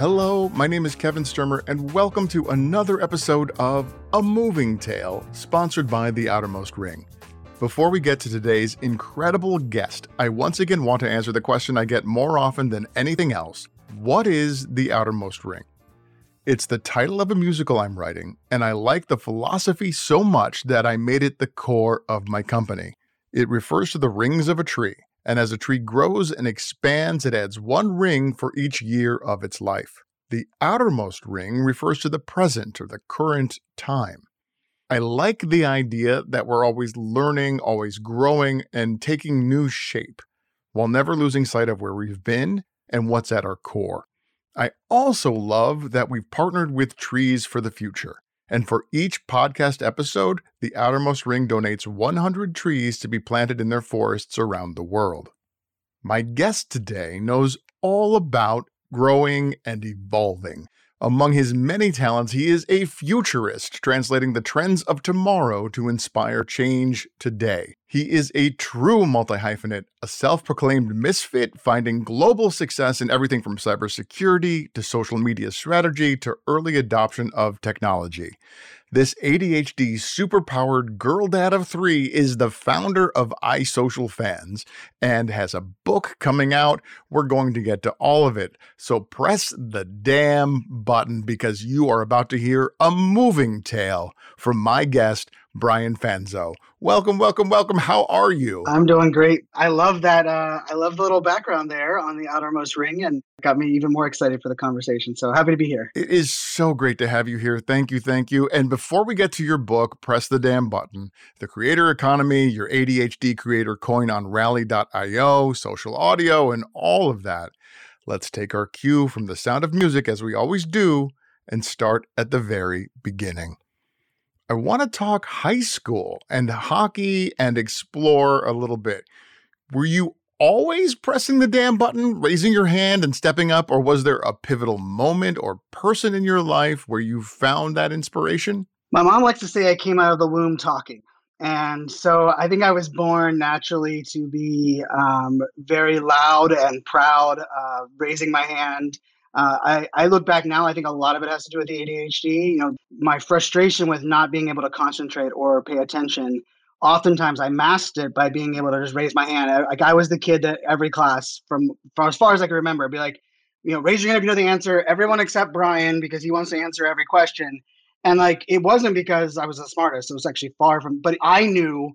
Hello, my name is Kevin Sturmer, and welcome to another episode of A Moving Tale, sponsored by The Outermost Ring. Before we get to today's incredible guest, I once again want to answer the question I get more often than anything else What is The Outermost Ring? It's the title of a musical I'm writing, and I like the philosophy so much that I made it the core of my company. It refers to the rings of a tree and as a tree grows and expands, it adds one ring for each year of its life. The outermost ring refers to the present or the current time. I like the idea that we're always learning, always growing, and taking new shape, while never losing sight of where we've been and what's at our core. I also love that we've partnered with Trees for the Future. And for each podcast episode, the Outermost Ring donates 100 trees to be planted in their forests around the world. My guest today knows all about growing and evolving. Among his many talents, he is a futurist, translating the trends of tomorrow to inspire change today. He is a true multi hyphenate, a self proclaimed misfit, finding global success in everything from cybersecurity to social media strategy to early adoption of technology. This ADHD superpowered girl dad of three is the founder of iSocialFanz and has a book coming out. We're going to get to all of it. So press the damn button because you are about to hear a moving tale from my guest, Brian Fanzo. Welcome, welcome, welcome. How are you? I'm doing great. I love that. Uh, I love the little background there on the outermost ring and got me even more excited for the conversation. So happy to be here. It is so great to have you here. Thank you, thank you. And before we get to your book, press the damn button. The creator economy, your ADHD creator coin on rally.io, social audio, and all of that. Let's take our cue from the sound of music as we always do and start at the very beginning. I want to talk high school and hockey and explore a little bit. Were you always pressing the damn button, raising your hand and stepping up, or was there a pivotal moment or person in your life where you found that inspiration? My mom likes to say I came out of the womb talking. And so I think I was born naturally to be um, very loud and proud, uh, raising my hand, uh, I, I look back now, I think a lot of it has to do with the ADHD. You know, my frustration with not being able to concentrate or pay attention. Oftentimes, I masked it by being able to just raise my hand. I, like I was the kid that every class, from, from as far as I can remember, be like, you know, raise your hand if you know the answer. Everyone except Brian because he wants to answer every question. And like, it wasn't because I was the smartest. It was actually far from. But I knew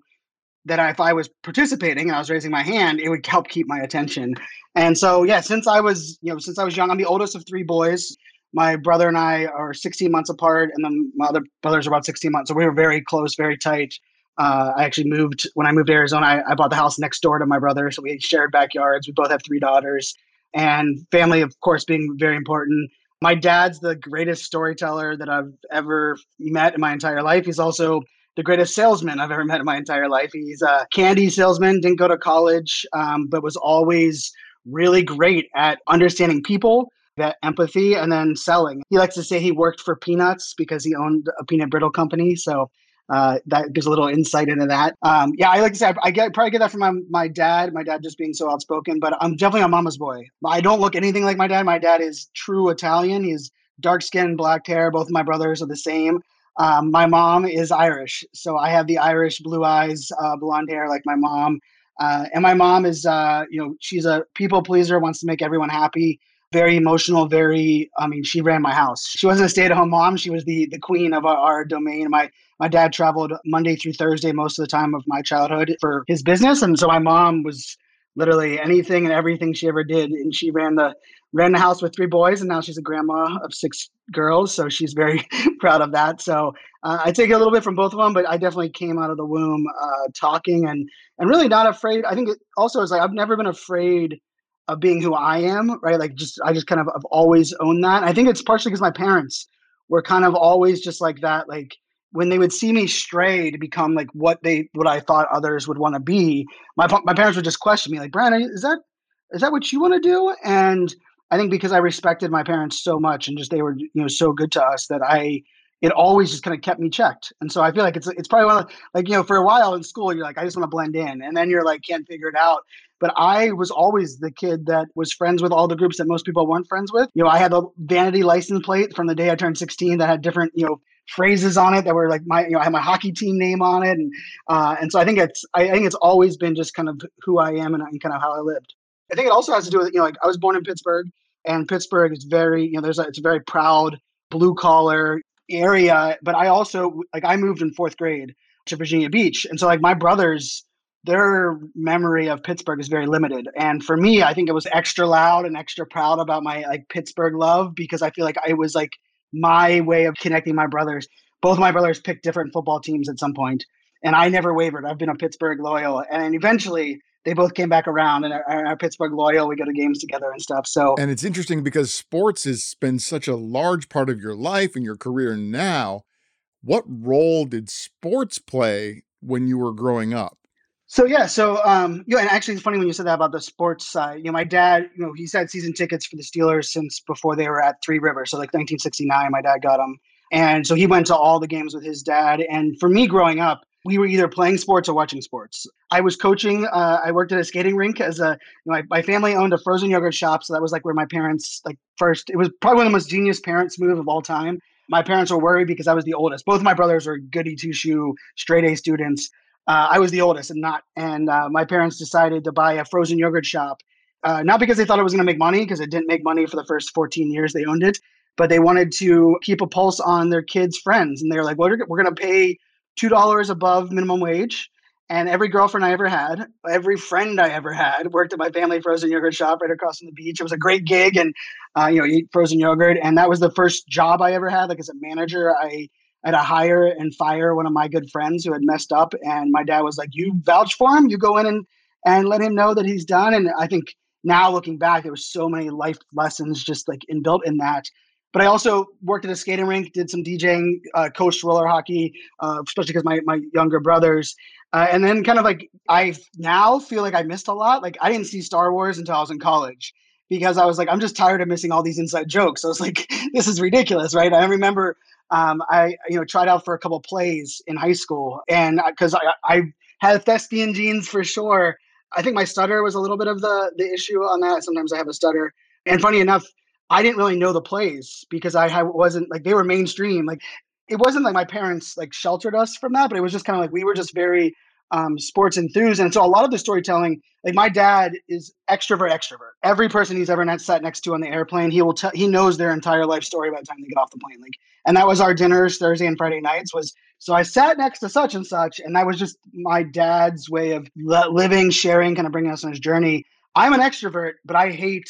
that if I was participating and I was raising my hand, it would help keep my attention. And so, yeah, since I was, you know, since I was young, I'm the oldest of three boys. My brother and I are 16 months apart, and then my other brothers are about 16 months. So we were very close, very tight. Uh, I actually moved when I moved to Arizona. I, I bought the house next door to my brother, so we shared backyards. We both have three daughters, and family, of course, being very important. My dad's the greatest storyteller that I've ever met in my entire life. He's also the greatest salesman I've ever met in my entire life. He's a candy salesman, didn't go to college, um, but was always really great at understanding people, that empathy, and then selling. He likes to say he worked for peanuts because he owned a peanut brittle company. So uh, that gives a little insight into that. Um, yeah, I like to say I, I get probably get that from my, my dad. My dad just being so outspoken, but I'm definitely a mama's boy. I don't look anything like my dad. My dad is true Italian. He's dark skin, black hair. Both my brothers are the same. Um, my mom is Irish, so I have the Irish blue eyes, uh, blonde hair like my mom. Uh, and my mom is, uh, you know, she's a people pleaser, wants to make everyone happy, very emotional, very. I mean, she ran my house. She wasn't a stay-at-home mom; she was the the queen of our, our domain. My my dad traveled Monday through Thursday most of the time of my childhood for his business, and so my mom was literally anything and everything she ever did, and she ran the ran the house with three boys, and now she's a grandma of six girls. So she's very proud of that. So uh, I take a little bit from both of them, but I definitely came out of the womb uh, talking and and really not afraid. I think it also is like I've never been afraid of being who I am, right? Like just I just kind of have always owned that. I think it's partially because my parents were kind of always just like that, like when they would see me stray to become like what they what I thought others would want to be, my my parents would just question me like, Brandon, is that is that what you want to do? And I think because I respected my parents so much and just they were you know so good to us that I it always just kind of kept me checked. And so I feel like it's it's probably one of like you know for a while in school you're like I just want to blend in, and then you're like can't figure it out. But I was always the kid that was friends with all the groups that most people weren't friends with. You know, I had a vanity license plate from the day I turned 16 that had different you know phrases on it that were like my you know I had my hockey team name on it, and uh, and so I think it's I think it's always been just kind of who I am and, and kind of how I lived. I think it also has to do with you know like I was born in Pittsburgh, and Pittsburgh is very you know there's a, it's a very proud blue collar area. But I also like I moved in fourth grade to Virginia Beach, and so like my brothers, their memory of Pittsburgh is very limited. And for me, I think it was extra loud and extra proud about my like Pittsburgh love because I feel like it was like my way of connecting my brothers. Both my brothers picked different football teams at some point, and I never wavered. I've been a Pittsburgh loyal, and eventually they both came back around and are, are, Pittsburgh loyal. We go to games together and stuff. So, and it's interesting because sports has been such a large part of your life and your career now. What role did sports play when you were growing up? So yeah, so um, you know, and actually, it's funny when you said that about the sports side. You know, my dad, you know, he's had season tickets for the Steelers since before they were at Three Rivers. So like 1969, my dad got them, and so he went to all the games with his dad. And for me, growing up, we were either playing sports or watching sports. I was coaching. Uh, I worked at a skating rink as a. You know, my, my family owned a frozen yogurt shop, so that was like where my parents like first. It was probably one of the most genius parents move of all time. My parents were worried because I was the oldest. Both my brothers were goody two shoe, straight A students. Uh, I was the oldest and not. And uh, my parents decided to buy a frozen yogurt shop, uh, not because they thought it was going to make money, because it didn't make money for the first 14 years they owned it, but they wanted to keep a pulse on their kids' friends. And they were like, well, we're going to pay $2 above minimum wage. And every girlfriend I ever had, every friend I ever had, worked at my family frozen yogurt shop right across from the beach. It was a great gig, and uh, you know, eat frozen yogurt. And that was the first job I ever had. Like as a manager, I had to hire and fire one of my good friends who had messed up. And my dad was like, "You vouch for him. You go in and and let him know that he's done." And I think now looking back, there was so many life lessons just like inbuilt in that but I also worked at a skating rink, did some DJing, uh, coached roller hockey, uh, especially because my, my younger brothers. Uh, and then kind of like I now feel like I missed a lot. Like I didn't see Star Wars until I was in college because I was like, I'm just tired of missing all these inside jokes. I was like, this is ridiculous, right? I remember um, I you know tried out for a couple plays in high school, and because I, I had thespian genes for sure. I think my stutter was a little bit of the the issue on that. Sometimes I have a stutter, and funny enough, I didn't really know the plays because I wasn't like they were mainstream. Like it wasn't like my parents like sheltered us from that, but it was just kind of like we were just very um, sports enthused. And so a lot of the storytelling, like my dad is extrovert, extrovert. Every person he's ever sat next to on the airplane, he will tell, he knows their entire life story by the time they get off the plane. Like, and that was our dinners Thursday and Friday nights was, so I sat next to such and such, and that was just my dad's way of living, sharing, kind of bringing us on his journey. I'm an extrovert, but I hate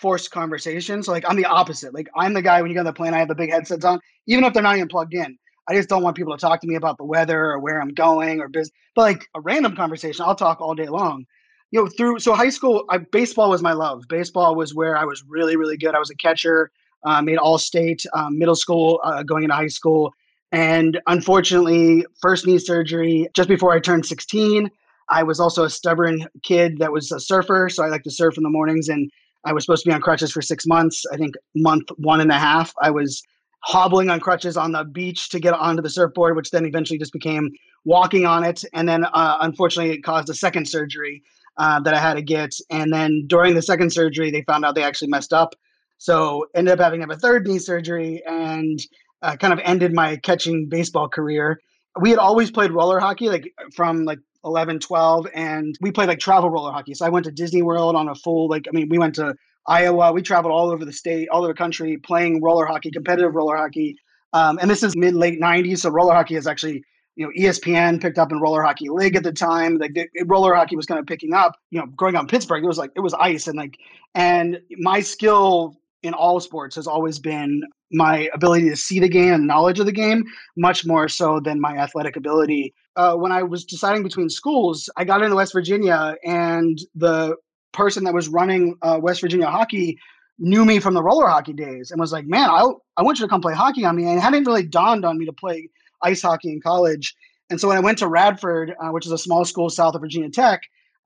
forced conversation. So like I'm the opposite. Like I'm the guy when you get on the plane, I have the big headsets on, even if they're not even plugged in. I just don't want people to talk to me about the weather or where I'm going or business. But like a random conversation, I'll talk all day long. You know, through so high school, I, baseball was my love. Baseball was where I was really, really good. I was a catcher, uh, made all state, um, middle school, uh, going into high school. And unfortunately, first knee surgery just before I turned 16. I was also a stubborn kid that was a surfer. So I like to surf in the mornings and I was supposed to be on crutches for six months. I think month one and a half, I was hobbling on crutches on the beach to get onto the surfboard, which then eventually just became walking on it. And then, uh, unfortunately, it caused a second surgery uh, that I had to get. And then during the second surgery, they found out they actually messed up. So ended up having to have a third knee surgery and uh, kind of ended my catching baseball career. We had always played roller hockey, like from like 11, 12, and we played like travel roller hockey. So I went to Disney World on a full, like, I mean, we went to Iowa. We traveled all over the state, all over the country playing roller hockey, competitive roller hockey. Um, and this is mid late 90s. So roller hockey is actually, you know, ESPN picked up in roller hockey league at the time. Like the, roller hockey was kind of picking up, you know, growing up in Pittsburgh, it was like, it was ice. And like, and my skill in all sports has always been my ability to see the game and knowledge of the game, much more so than my athletic ability uh, when I was deciding between schools, I got into West Virginia, and the person that was running uh, West Virginia hockey knew me from the roller hockey days and was like, "Man, I I want you to come play hockey on me." And it hadn't really dawned on me to play ice hockey in college. And so when I went to Radford, uh, which is a small school south of Virginia Tech,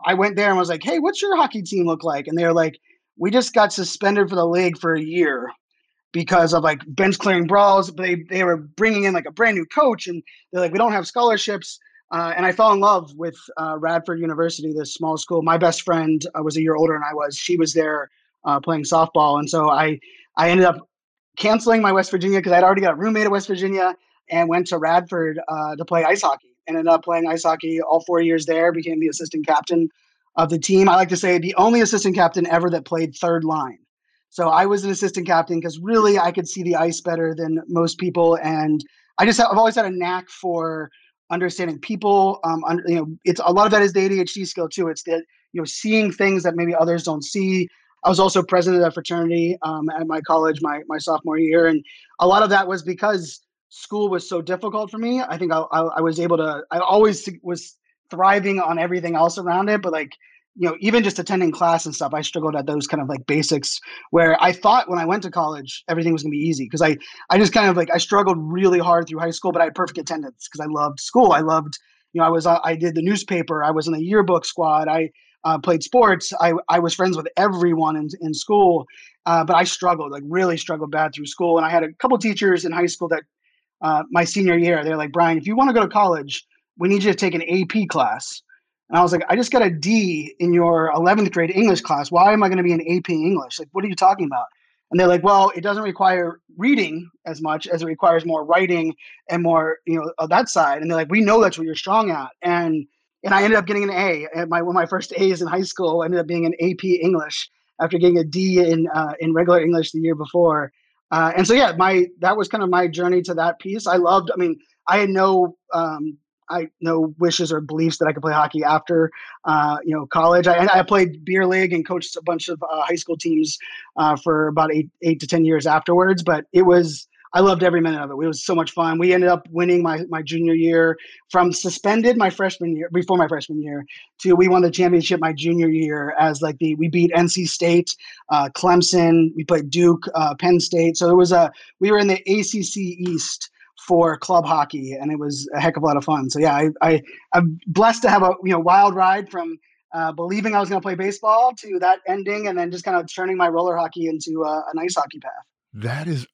I went there and was like, "Hey, what's your hockey team look like?" And they were like, "We just got suspended for the league for a year." because of like bench clearing brawls. They they were bringing in like a brand new coach, and they're like, we don't have scholarships. Uh, and I fell in love with uh, Radford University, this small school. My best friend uh, was a year older than I was. She was there uh, playing softball, and so I I ended up canceling my West Virginia because I'd already got a roommate at West Virginia and went to Radford uh, to play ice hockey. And ended up playing ice hockey all four years there. Became the assistant captain of the team. I like to say the only assistant captain ever that played third line. So I was an assistant captain because really I could see the ice better than most people, and I just have, I've always had a knack for understanding people. Um, under, you know, it's a lot of that is the ADHD skill too. It's that you know seeing things that maybe others don't see. I was also president of fraternity um, at my college my my sophomore year, and a lot of that was because school was so difficult for me. I think I, I, I was able to. I always was thriving on everything else around it, but like you know, even just attending class and stuff, I struggled at those kind of like basics where I thought when I went to college, everything was gonna be easy. Cause I, I just kind of like, I struggled really hard through high school, but I had perfect attendance because I loved school. I loved, you know, I was, uh, I did the newspaper. I was in the yearbook squad. I uh, played sports. I, I was friends with everyone in, in school, uh, but I struggled, like really struggled bad through school. And I had a couple teachers in high school that uh, my senior year, they're like, Brian, if you want to go to college, we need you to take an AP class. And I was like, I just got a D in your 11th grade English class. Why am I going to be an AP English? Like, what are you talking about? And they're like, well, it doesn't require reading as much as it requires more writing and more, you know, of that side. And they're like, we know that's what you're strong at. And and I ended up getting an A. And my one of my first A's in high school ended up being an AP English after getting a D in uh, in regular English the year before. Uh, and so yeah, my that was kind of my journey to that piece. I loved. I mean, I had no um, I no wishes or beliefs that I could play hockey after, uh, you know, college. I, I played beer league and coached a bunch of uh, high school teams uh, for about eight eight to ten years afterwards. But it was I loved every minute of it. It was so much fun. We ended up winning my my junior year from suspended my freshman year before my freshman year to we won the championship my junior year as like the we beat NC State, uh, Clemson, we played Duke, uh, Penn State. So it was a we were in the ACC East for club hockey, and it was a heck of a lot of fun. So yeah, I, I I'm blessed to have a you know wild ride from uh, believing I was going to play baseball to that ending, and then just kind of turning my roller hockey into a, a nice hockey path. That is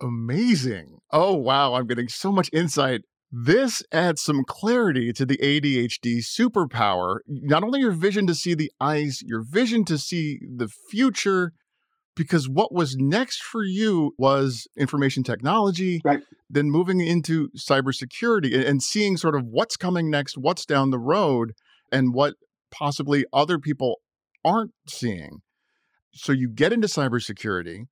amazing. Oh wow, I'm getting so much insight. This adds some clarity to the ADHD superpower. Not only your vision to see the ice, your vision to see the future, because what was next for you was information technology, right. then moving into cybersecurity and, and seeing sort of what's coming next, what's down the road, and what possibly other people aren't seeing. So you get into cybersecurity.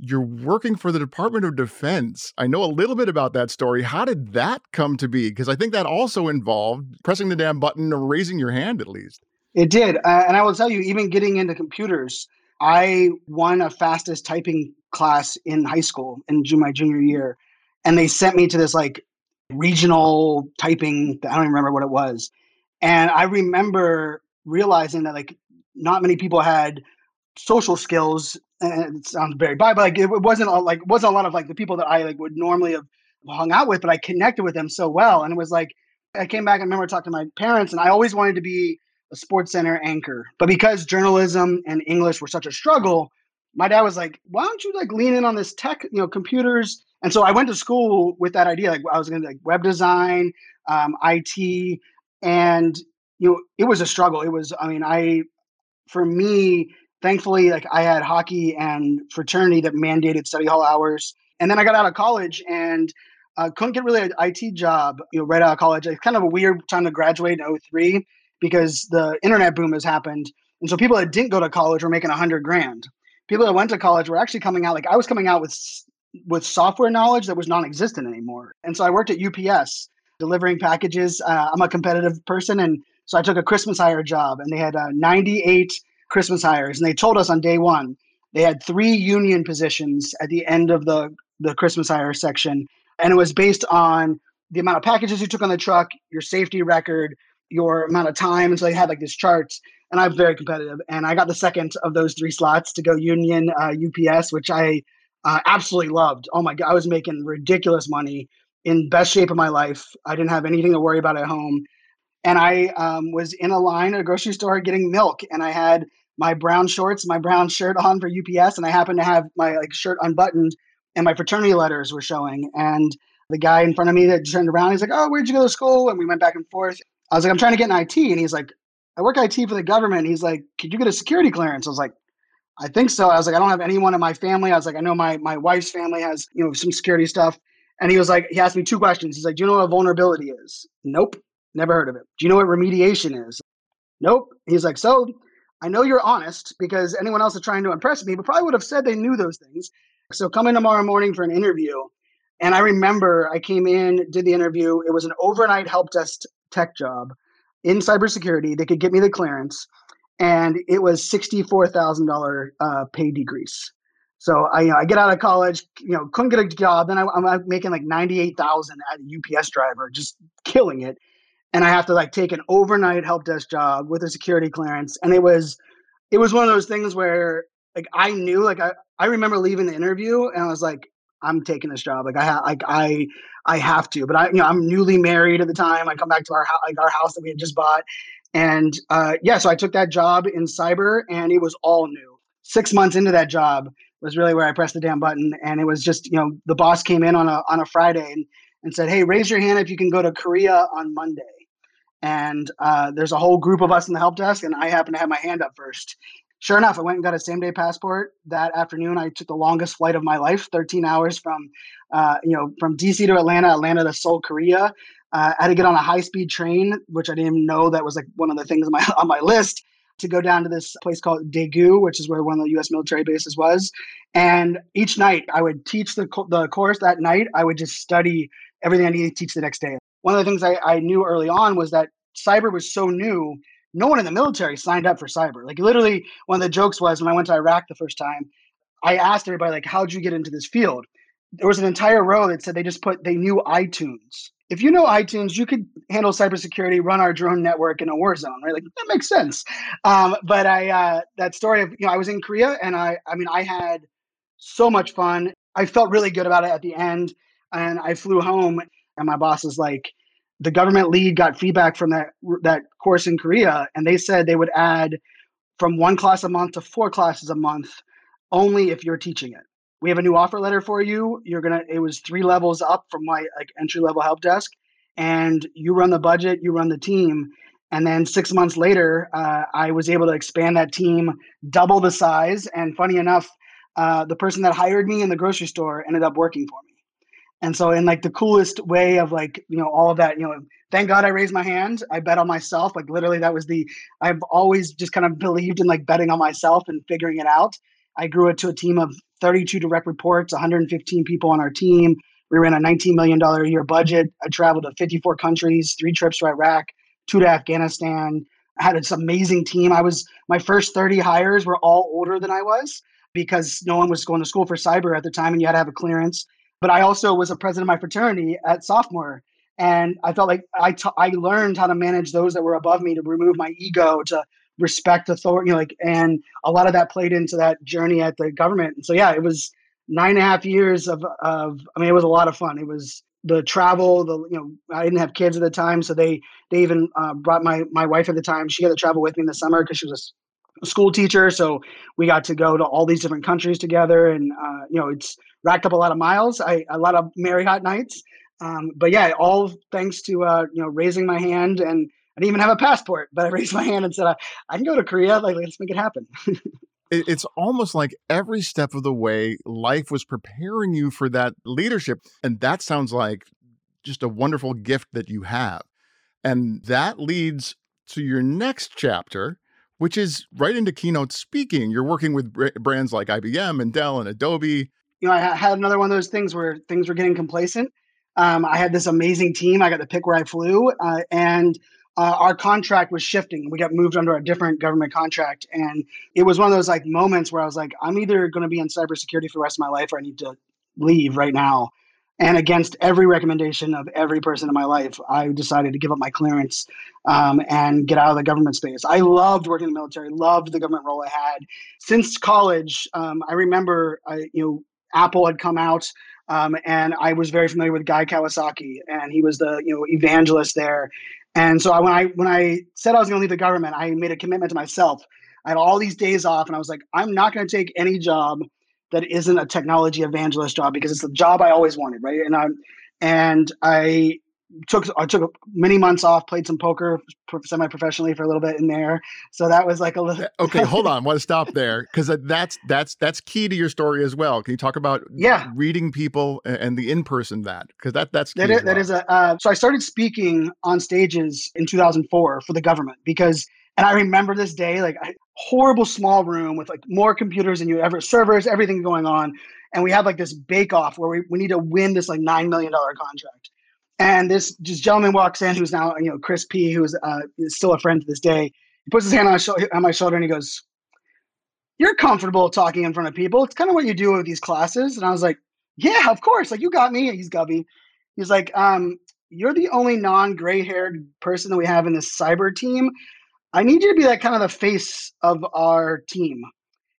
You're working for the Department of Defense. I know a little bit about that story. How did that come to be? Because I think that also involved pressing the damn button or raising your hand at least. It did. Uh, and I will tell you, even getting into computers, I won a fastest typing class in high school in my junior year, and they sent me to this like regional typing. I don't even remember what it was, and I remember realizing that like not many people had social skills. And it sounds very bad, but like it wasn't a, like wasn't a lot of like the people that I like would normally have hung out with, but I connected with them so well, and it was like I came back and remember talking to my parents, and I always wanted to be a SportsCenter anchor. But because journalism and English were such a struggle, my dad was like, why don't you like lean in on this tech, you know, computers? And so I went to school with that idea. Like I was going to like web design, um, IT, and you know, it was a struggle. It was, I mean, I, for me, thankfully, like I had hockey and fraternity that mandated study hall hours. And then I got out of college and uh, couldn't get really an IT job, you know, right out of college. It's kind of a weird time to graduate in 03 because the internet boom has happened. And so people that didn't go to college were making a hundred grand. People that went to college were actually coming out like I was coming out with with software knowledge that was non-existent anymore. And so I worked at UPS delivering packages. Uh, I'm a competitive person, and so I took a Christmas hire job, and they had uh, 98 Christmas hires, and they told us on day one they had three union positions at the end of the the Christmas hire section, and it was based on the amount of packages you took on the truck, your safety record, your amount of time. And so they had like this charts, and I'm very competitive. And I got the second of those three slots to go Union uh, UPS, which I uh, absolutely loved. Oh my god, I was making ridiculous money in best shape of my life. I didn't have anything to worry about at home, and I um, was in a line at a grocery store getting milk, and I had my brown shorts, my brown shirt on for UPS, and I happened to have my like shirt unbuttoned, and my fraternity letters were showing. And the guy in front of me that turned around, he's like, "Oh, where'd you go to school?" And we went back and forth. I was like, "I'm trying to get in IT," and he's like, "I work IT for the government." He's like, "Could you get a security clearance?" I was like, "I think so." I was like, "I don't have anyone in my family." I was like, "I know my my wife's family has you know some security stuff." And he was like, he asked me two questions. He's like, "Do you know what a vulnerability is?" Nope, never heard of it. Do you know what remediation is? Nope. He's like, "So." I know you're honest because anyone else is trying to impress me, but probably would have said they knew those things. So come in tomorrow morning for an interview. And I remember I came in, did the interview. It was an overnight help desk tech job in cybersecurity. They could get me the clearance, and it was sixty-four thousand uh, dollar pay decrease. So I, you know, I get out of college, you know, couldn't get a job. Then I, am making like ninety-eight thousand as a UPS driver, just killing it. And I have to like take an overnight help desk job with a security clearance, and it was, it was one of those things where like I knew, like I, I remember leaving the interview, and I was like, I'm taking this job. Like I have, like I, I have to. But I, you know, I'm newly married at the time. I come back to our like our house that we had just bought, and uh, yeah, so I took that job in cyber, and it was all new. Six months into that job was really where I pressed the damn button, and it was just, you know, the boss came in on a on a Friday and, and said, "Hey, raise your hand if you can go to Korea on Monday." And uh, there's a whole group of us in the help desk, and I happen to have my hand up first sure enough, I went and got a same day passport that afternoon. I took the longest flight of my life, 13 hours from, uh, you know, from DC to Atlanta, Atlanta to Seoul, Korea. Uh, I had to get on a high speed train, which I didn't even know that was like one of the things on my on my list to go down to this place called Daegu, which is where one of the U.S. military bases was. And each night, I would teach the the course that night. I would just study everything I needed to teach the next day. One of the things I, I knew early on was that cyber was so new no one in the military signed up for cyber. Like literally, one of the jokes was when I went to Iraq the first time, I asked everybody like, "How'd you get into this field?" There was an entire row that said they just put they knew iTunes. If you know iTunes, you could handle cybersecurity, run our drone network in a war zone, right? Like that makes sense. Um, but I uh, that story of you know I was in Korea and I I mean I had so much fun. I felt really good about it at the end, and I flew home and my boss was like, the government lead got feedback from that that course in Korea, and they said they would add from one class a month to four classes a month, only if you're teaching it. We have a new offer letter for you. You're gonna. It was three levels up from my like entry level help desk, and you run the budget, you run the team. And then six months later, uh, I was able to expand that team, double the size. And funny enough, uh, the person that hired me in the grocery store ended up working for me. And so, in like the coolest way of like, you know, all of that, you know, thank God I raised my hand. I bet on myself. Like, literally, that was the, I've always just kind of believed in like betting on myself and figuring it out. I grew it to a team of 32 direct reports, 115 people on our team. We ran a $19 million a year budget. I traveled to 54 countries, three trips to Iraq, two to Afghanistan. I had this amazing team. I was, my first 30 hires were all older than I was because no one was going to school for cyber at the time and you had to have a clearance. But I also was a president of my fraternity at sophomore. And I felt like I, t- I learned how to manage those that were above me to remove my ego, to respect authority, you know, like, and a lot of that played into that journey at the government. And so, yeah, it was nine and a half years of, of, I mean, it was a lot of fun. It was the travel, the, you know, I didn't have kids at the time. So they, they even uh, brought my, my wife at the time. She had to travel with me in the summer because she was a school teacher. So we got to go to all these different countries together. And, uh, you know, it's, racked up a lot of miles, I, a lot of Marriott nights. Um, but yeah, all thanks to uh, you know raising my hand, and I didn't even have a passport, but I raised my hand and said, "I, I can go to Korea. Like, let's make it happen." it's almost like every step of the way, life was preparing you for that leadership, and that sounds like just a wonderful gift that you have, and that leads to your next chapter, which is right into keynote speaking. You're working with brands like IBM and Dell and Adobe you know, I had another one of those things where things were getting complacent. Um, I had this amazing team. I got to pick where I flew, uh, and uh, our contract was shifting. We got moved under a different government contract, and it was one of those like moments where I was like, I'm either going to be in cybersecurity for the rest of my life, or I need to leave right now. And against every recommendation of every person in my life, I decided to give up my clearance um, and get out of the government space. I loved working in the military, loved the government role I had. Since college, um, I remember, I, you know, Apple had come out, um, and I was very familiar with Guy Kawasaki, and he was the you know evangelist there. And so I, when I when I said I was going to leave the government, I made a commitment to myself. I had all these days off, and I was like, I'm not going to take any job that isn't a technology evangelist job because it's the job I always wanted, right? And I'm and I took I took many months off, played some poker semi professionally for a little bit in there. So that was like a little. okay, hold on. Want to stop there because that's that's that's key to your story as well. Can you talk about yeah reading people and the in person that because that that's that is, well. that is a uh, so I started speaking on stages in 2004 for the government because and I remember this day like I, horrible small room with like more computers than you ever servers everything going on and we had like this bake off where we, we need to win this like nine million dollar contract and this just gentleman walks in who's now, you know, Chris P, who's uh, still a friend to this day. He puts his hand on, sh- on my shoulder and he goes, You're comfortable talking in front of people. It's kind of what you do with these classes. And I was like, Yeah, of course. Like, you got me. He's Gubby. He's like, um, You're the only non gray haired person that we have in this cyber team. I need you to be like kind of the face of our team.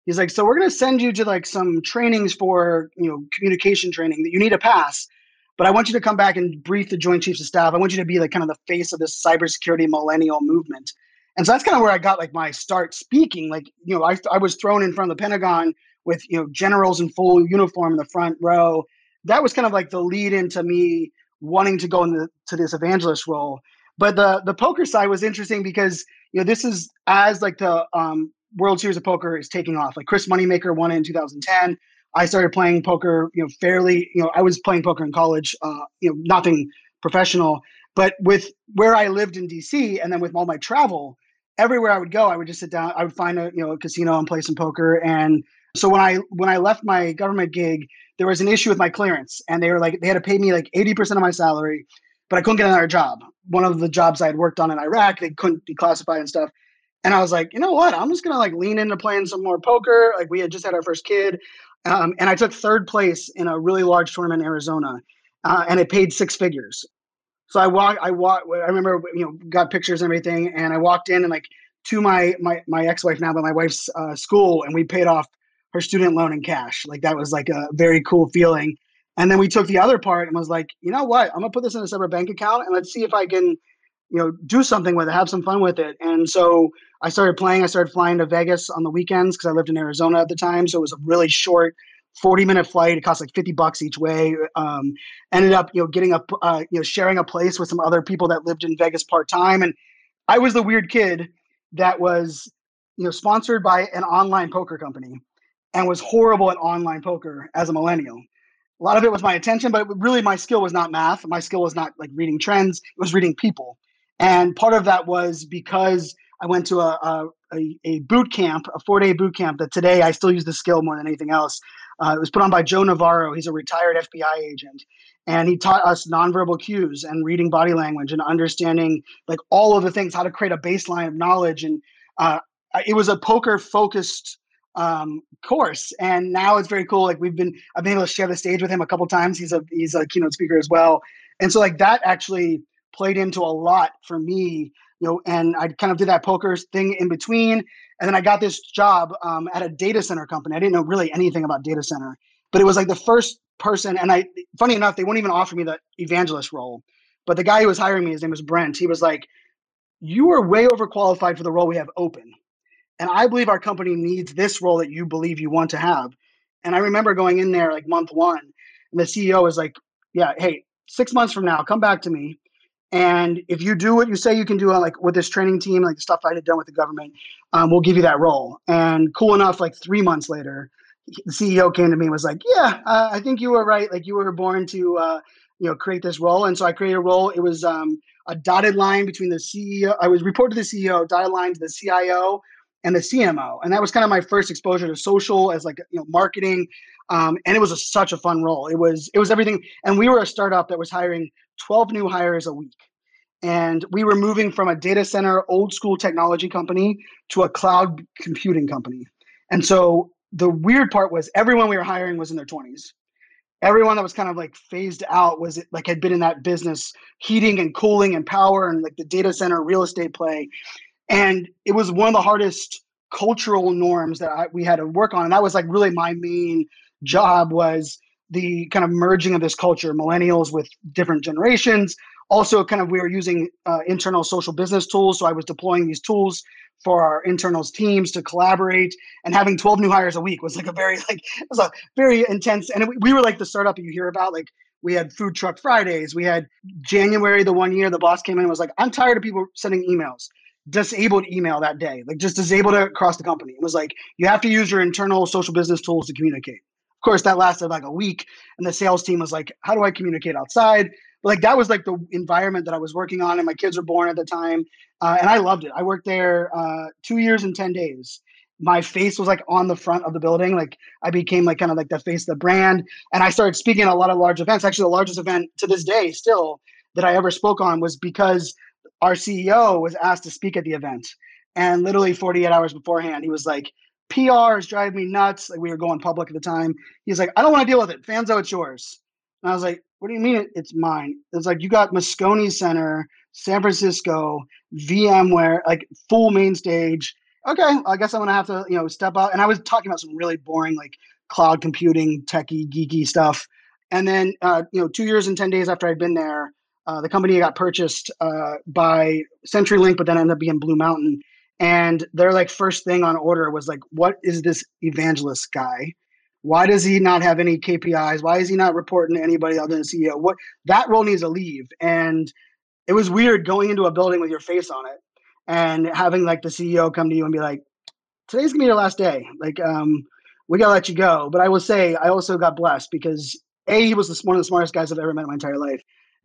He's like, So we're going to send you to like some trainings for, you know, communication training that you need to pass but I want you to come back and brief the Joint Chiefs of Staff. I want you to be like kind of the face of this cybersecurity millennial movement. And so that's kind of where I got like my start speaking. Like, you know, I, I was thrown in front of the Pentagon with, you know, generals in full uniform in the front row. That was kind of like the lead into me wanting to go into this evangelist role. But the the poker side was interesting because, you know, this is as like the um, World Series of Poker is taking off. Like Chris Moneymaker won it in 2010. I started playing poker, you know, fairly, you know, I was playing poker in college, uh, you know, nothing professional, but with where I lived in DC and then with all my travel, everywhere I would go, I would just sit down, I would find a, you know, a casino and play some poker. And so when I, when I left my government gig, there was an issue with my clearance and they were like, they had to pay me like 80% of my salary, but I couldn't get another job. One of the jobs I had worked on in Iraq, they couldn't declassify and stuff. And I was like, you know what? I'm just gonna like lean into playing some more poker. Like we had just had our first kid. Um, and I took third place in a really large tournament in Arizona, uh, and it paid six figures. So I walked, I walked, I remember, you know, got pictures and everything, and I walked in and like to my my my ex wife now, but my wife's uh, school, and we paid off her student loan in cash. Like that was like a very cool feeling. And then we took the other part and was like, you know what? I'm gonna put this in a separate bank account and let's see if I can you know, do something with it, have some fun with it. And so I started playing. I started flying to Vegas on the weekends because I lived in Arizona at the time. So it was a really short 40 minute flight. It cost like 50 bucks each way. Um, ended up, you know, getting a, uh, you know, sharing a place with some other people that lived in Vegas part time. And I was the weird kid that was, you know, sponsored by an online poker company and was horrible at online poker as a millennial. A lot of it was my attention, but really my skill was not math. My skill was not like reading trends. It was reading people. And part of that was because I went to a, a, a boot camp, a four day boot camp that today I still use the skill more than anything else. Uh, it was put on by Joe Navarro. He's a retired FBI agent. And he taught us nonverbal cues and reading body language and understanding like all of the things, how to create a baseline of knowledge. And uh, it was a poker focused um, course. And now it's very cool. Like we've been, I've been able to share the stage with him a couple times. He's a, he's a keynote speaker as well. And so like that actually played into a lot for me, you know, and I kind of did that poker thing in between. And then I got this job um, at a data center company. I didn't know really anything about data center, but it was like the first person. And I, funny enough, they wouldn't even offer me the evangelist role. But the guy who was hiring me, his name was Brent. He was like, "You are way overqualified for the role we have open, and I believe our company needs this role that you believe you want to have." And I remember going in there like month one, and the CEO was like, "Yeah, hey, six months from now, come back to me. And if you do what you say you can do, like with this training team, like the stuff I had done with the government, um, we'll give you that role. And cool enough, like three months later, the CEO came to me and was like, "Yeah, uh, I think you were right. Like you were born to, uh, you know, create this role." And so I created a role. It was um, a dotted line between the CEO. I was reported to the CEO, dotted line to the CIO and the CMO, and that was kind of my first exposure to social as like you know marketing. Um, and it was a, such a fun role. It was it was everything. And we were a startup that was hiring 12 new hires a week. And we were moving from a data center old school technology company to a cloud computing company. And so the weird part was everyone we were hiring was in their 20s. Everyone that was kind of like phased out was it, like had been in that business, heating and cooling and power and like the data center real estate play. And it was one of the hardest cultural norms that I, we had to work on. And that was like really my main job was the kind of merging of this culture, millennials with different generations, Also, kind of we were using uh, internal social business tools. So I was deploying these tools for our internals teams to collaborate and having 12 new hires a week was like a very like it was a very intense and we were like the startup you hear about like we had food truck fridays we had january the one year the boss came in and was like i'm tired of people sending emails disabled email that day like just disabled it across the company it was like you have to use your internal social business tools to communicate of course that lasted like a week and the sales team was like how do i communicate outside like that was like the environment that i was working on and my kids were born at the time uh, and I loved it. I worked there uh, two years and ten days. My face was like on the front of the building. Like I became like kind of like the face of the brand, and I started speaking at a lot of large events. Actually, the largest event to this day still that I ever spoke on was because our CEO was asked to speak at the event, and literally 48 hours beforehand, he was like, "PR is driving me nuts." Like we were going public at the time. He's like, "I don't want to deal with it. Fanzo, it's yours." And I was like, "What do you mean it's mine?" It's like you got Moscone Center San Francisco, VMware, like full main stage. Okay, I guess I'm gonna have to, you know, step out. And I was talking about some really boring, like cloud computing, techie, geeky stuff. And then, uh, you know, two years and ten days after I'd been there, uh, the company got purchased uh, by CenturyLink, but then ended up being Blue Mountain. And their like first thing on order was like, what is this evangelist guy? Why does he not have any KPIs? Why is he not reporting to anybody other than CEO? What that role needs to leave. And it was weird going into a building with your face on it and having like the CEO come to you and be like, today's gonna be your last day. Like, um, we gotta let you go. But I will say, I also got blessed because A, he was one of the smartest guys I've ever met in my entire life.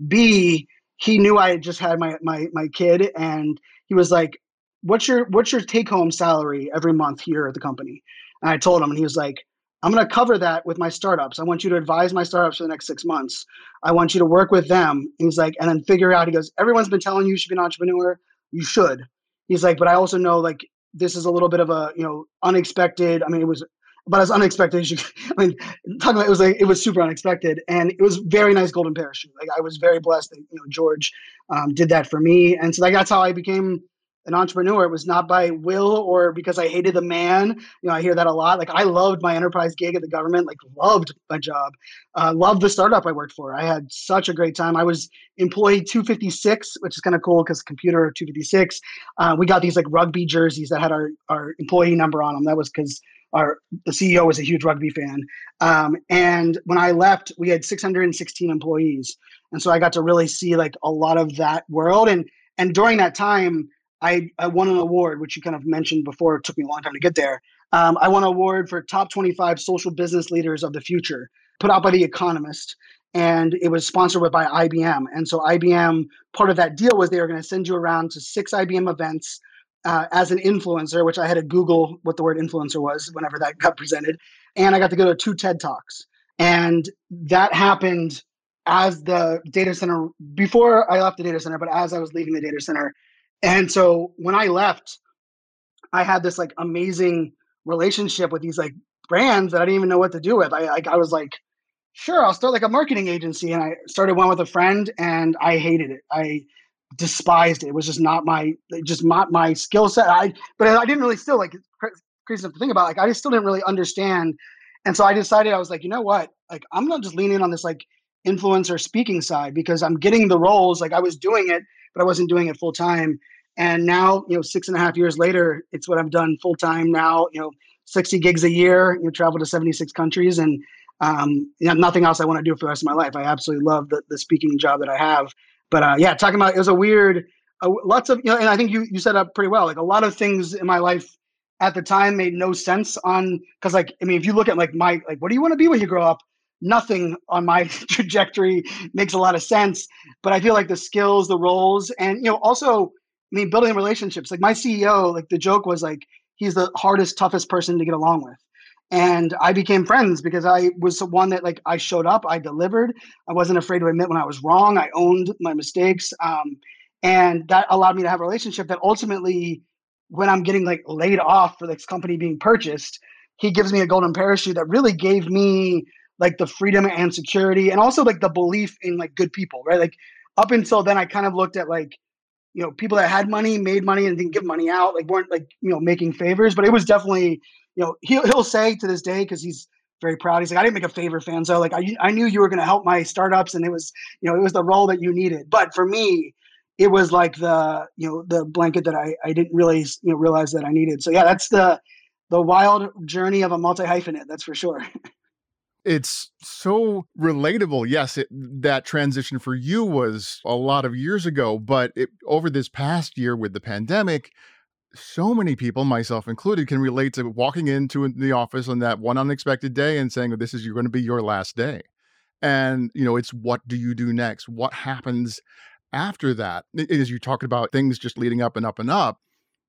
B, he knew I had just had my my my kid and he was like, What's your what's your take home salary every month here at the company? And I told him and he was like, I'm going to cover that with my startups. I want you to advise my startups for the next six months. I want you to work with them. And he's like, and then figure out, he goes, everyone's been telling you you should be an entrepreneur. You should. He's like, but I also know like this is a little bit of a, you know, unexpected. I mean, it was about as unexpected as you I mean, talking about it was like it was super unexpected and it was very nice golden parachute. Like I was very blessed that, you know, George um, did that for me. And so like that's how I became an entrepreneur. It was not by will or because I hated the man. You know, I hear that a lot. Like I loved my enterprise gig at the government. Like loved my job. Uh, loved the startup I worked for. I had such a great time. I was employee 256, which is kind of cool because computer 256. Uh, we got these like rugby jerseys that had our our employee number on them. That was because our the CEO was a huge rugby fan. Um, and when I left, we had 616 employees, and so I got to really see like a lot of that world. And and during that time I, I won an award, which you kind of mentioned before. It took me a long time to get there. Um, I won an award for top 25 social business leaders of the future, put out by The Economist. And it was sponsored by IBM. And so IBM, part of that deal was they were going to send you around to six IBM events uh, as an influencer, which I had to Google what the word influencer was whenever that got presented. And I got to go to two TED Talks. And that happened as the data center, before I left the data center, but as I was leaving the data center, and so when I left, I had this like amazing relationship with these like brands that I didn't even know what to do with. I like I was like, sure, I'll start like a marketing agency. And I started one with a friend and I hated it. I despised it. It was just not my just not my skill set. I but I didn't really still like crazy enough to think about. Like I just still didn't really understand. And so I decided I was like, you know what? Like I'm gonna just lean in on this like influencer speaking side because I'm getting the roles. Like I was doing it, but I wasn't doing it full time. And now, you know, six and a half years later, it's what I've done full time now. You know, 60 gigs a year. You know, travel to 76 countries, and um, you know, nothing else I want to do for the rest of my life. I absolutely love the, the speaking job that I have. But uh, yeah, talking about it was a weird, uh, lots of you know, and I think you you set up pretty well. Like a lot of things in my life at the time made no sense on because like I mean, if you look at like my like, what do you want to be when you grow up? Nothing on my trajectory makes a lot of sense. But I feel like the skills, the roles, and you know, also I mean, building relationships. Like my CEO, like the joke was like he's the hardest, toughest person to get along with. And I became friends because I was the one that like I showed up, I delivered. I wasn't afraid to admit when I was wrong. I owned my mistakes, um, and that allowed me to have a relationship that ultimately, when I'm getting like laid off for this company being purchased, he gives me a golden parachute that really gave me like the freedom and security, and also like the belief in like good people, right? Like up until then, I kind of looked at like you know people that had money made money and didn't give money out like weren't like you know making favors but it was definitely you know he'll, he'll say to this day because he's very proud. He's like, I didn't make a favor, Fanzo. Like I, I knew you were going to help my startups, and it was, you know, it was the role that you needed. But for me, it was like the, you know, the blanket that I, I didn't really, you know, realize that I needed. So yeah, that's the, the wild journey of a multi hyphenate. That's for sure. it's so relatable. Yes, it, that transition for you was a lot of years ago, but it, over this past year with the pandemic, so many people, myself included, can relate to walking into the office on that one unexpected day and saying, "This is going to be your last day," and you know, it's what do you do next? What happens after that? As you talked about things just leading up and up and up,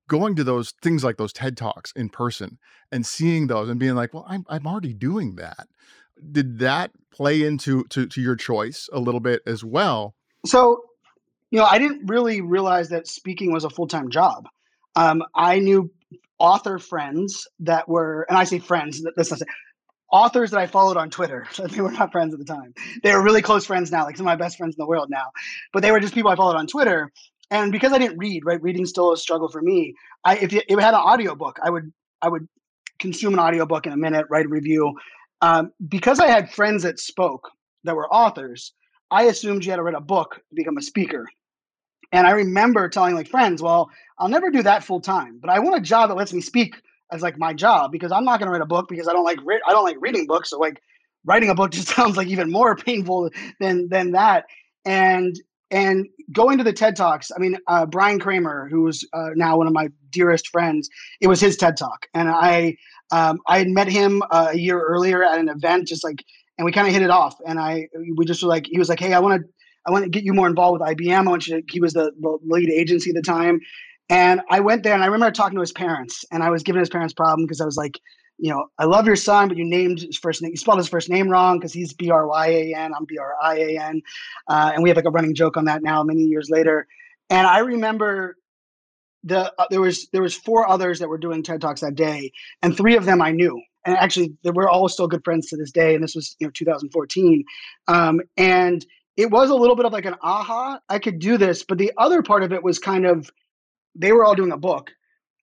going to those things like those TED talks in person and seeing those and being like, "Well, I'm I'm already doing that." Did that play into to, to your choice a little bit as well? So, you know, I didn't really realize that speaking was a full time job um, I knew author friends that were, and I say friends, that's not authors that I followed on Twitter. So they were not friends at the time. They were really close friends now, like some of my best friends in the world now. But they were just people I followed on Twitter. And because I didn't read, right, reading still a struggle for me. I if it, had an audiobook, I would I would consume an audiobook in a minute, write a review. Um, because I had friends that spoke that were authors, I assumed you had to write a book to become a speaker. And I remember telling like friends, well, I'll never do that full time, but I want a job that lets me speak as like my job because I'm not going to write a book because I don't like re- I don't like reading books. So like writing a book just sounds like even more painful than than that. And and going to the TED Talks, I mean, uh, Bryan Kramer, who's uh, now one of my dearest friends, it was his TED Talk, and I um, I had met him uh, a year earlier at an event, just like, and we kind of hit it off, and I we just were like, he was like, hey, I want to I want to get you more involved with IBM. I want you to, he was the, the lead agency at the time. And I went there and I remember talking to his parents and I was giving his parents problem because I was like, you know, I love your son, but you named his first name, you spelled his first name wrong because he's B R Y A N, I'm B R I A N. Uh, and we have like a running joke on that now, many years later. And I remember the uh, there was there was four others that were doing TED Talks that day, and three of them I knew. And actually, were all still good friends to this day. And this was you know 2014. Um, and it was a little bit of like an aha, I could do this. But the other part of it was kind of they were all doing a book.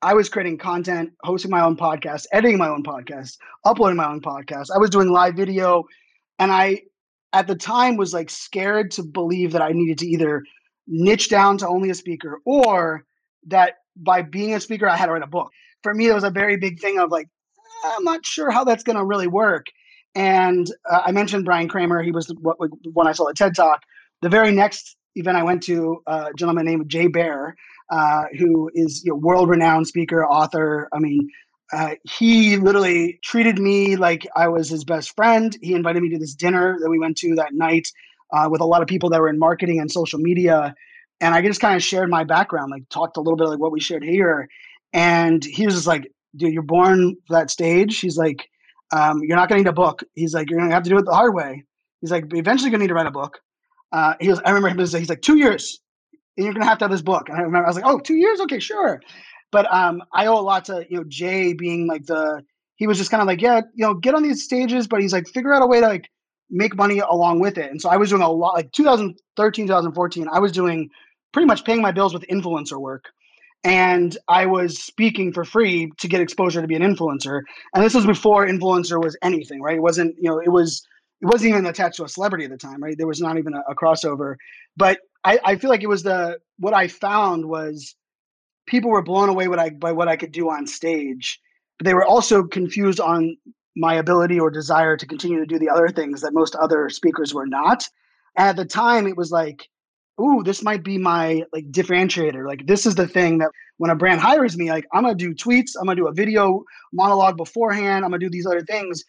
I was creating content, hosting my own podcast, editing my own podcast, uploading my own podcast. I was doing live video. And I, at the time, was like scared to believe that I needed to either niche down to only a speaker or that by being a speaker, I had to write a book. For me, it was a very big thing of like, I'm not sure how that's going to really work. And uh, I mentioned Bryan Kramer. He was what, when I saw the TED Talk. The very next event I went to, uh, a gentleman named Jay Baer, uh, who is you know, world-renowned speaker, author. I mean, uh, he literally treated me like I was his best friend. He invited me to this dinner that we went to that night uh, with a lot of people that were in marketing and social media. And I just kind of shared my background, like talked a little bit like what we shared here. And he was just like, dude, you're born for that stage. He's like, um, you're not going to need a book. He's like, you're going to have to do it the hard way. He's like, eventually you're going to need to write a book. Uh, he was, I remember him, he's like, two years, and you're going to have to have this book. And I remember I was like, oh, two years? Okay, sure. But um, I owe a lot to, you know, Jay being like the, he was just kind of like, yeah, you know, get on these stages, but he's like, figure out a way to like make money along with it. And so I was doing a lot, like 2013, 2014, I was doing pretty much paying my bills with influencer work and I was speaking for free to get exposure to be an influencer. And this was before influencer was anything, right? It wasn't, you know, it was it wasn't even attached to a celebrity at the time, right? There was not even a, a crossover. But I, I feel like it was the what I found was people were blown away what I by what I could do on stage, but they were also confused on my ability or desire to continue to do the other things that most other speakers were not. And at the time, it was like ooh, this might be my like differentiator. Like this is the thing that when a brand hires me, like I'm gonna do tweets, I'm gonna do a video monologue beforehand, I'm gonna do these other things.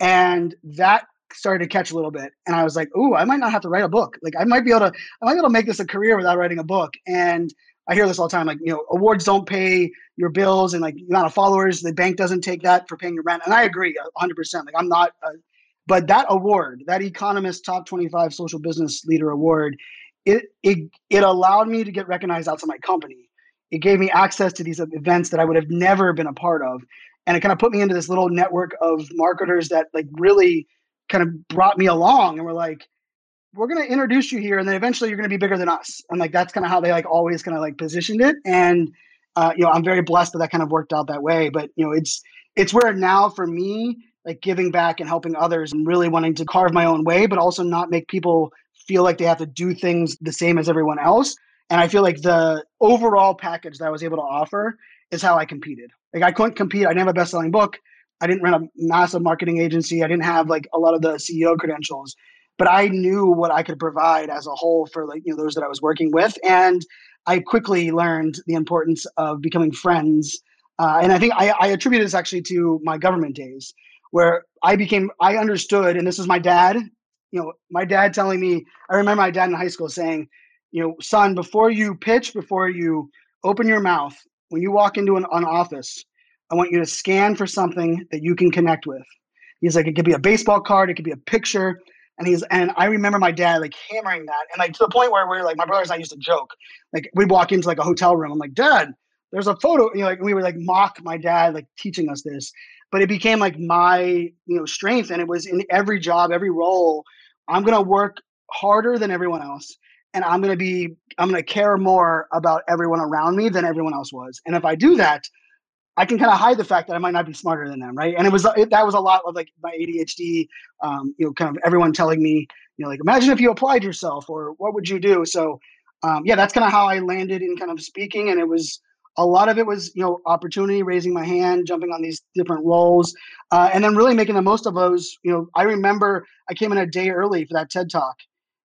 And that started to catch a little bit. And I was like, ooh, I might not have to write a book. Like I might be able to, I might be able to make this a career without writing a book. And I hear this all the time, like, you know, awards don't pay your bills and like the amount of followers, the bank doesn't take that for paying your rent. And I agree 100%. Like I'm not, a, but that award, that Economist Top 25 Social Business Leader Award it it it allowed me to get recognized outside my company. It gave me access to these events that I would have never been a part of, and it kind of put me into this little network of marketers that like really kind of brought me along and were like, "We're going to introduce you here, and then eventually you're going to be bigger than us." And like that's kind of how they like always kind of like positioned it. And uh, you know, I'm very blessed that that kind of worked out that way. But you know, it's it's where now for me like giving back and helping others and really wanting to carve my own way, but also not make people feel like they have to do things the same as everyone else. And I feel like the overall package that I was able to offer is how I competed. Like I couldn't compete. I didn't have a best-selling book. I didn't run a massive marketing agency. I didn't have like a lot of the CEO credentials, but I knew what I could provide as a whole for like you know those that I was working with, and I quickly learned the importance of becoming friends. Uh, and I think I, I attribute this actually to my government days, where I became I understood, and this is my dad. You know, my dad telling me. I remember my dad in high school saying, you know, son, before you pitch, before you open your mouth, when you walk into an, an office, I want you to scan for something that you can connect with. He's like, it could be a baseball card, it could be a picture. And he's and I remember my dad like hammering that. And like to the point where we're like, my brothers and I used to joke. Like we'd walk into like a hotel room. I'm like, Dad, there's a photo. You know, like we would like mock my dad like teaching us this. But it became like my, you know, strength. And it was in every job, every role, I'm gonna work harder than everyone else. And I'm gonna be, I'm gonna care more about everyone around me than everyone else was. And if I do that, I can kind of hide the fact that I might not be smarter than them, right? And it was it, that was a lot of like my ADHD, um, you know, kind of everyone telling me, you know, like imagine if you applied yourself, or what would you do? So, um, yeah, that's kind of how I landed in kind of speaking, and it was a lot of it was you know opportunity, raising my hand, jumping on these different roles, uh, and then really making the most of those. You know, I remember I came in a day early for that TED talk,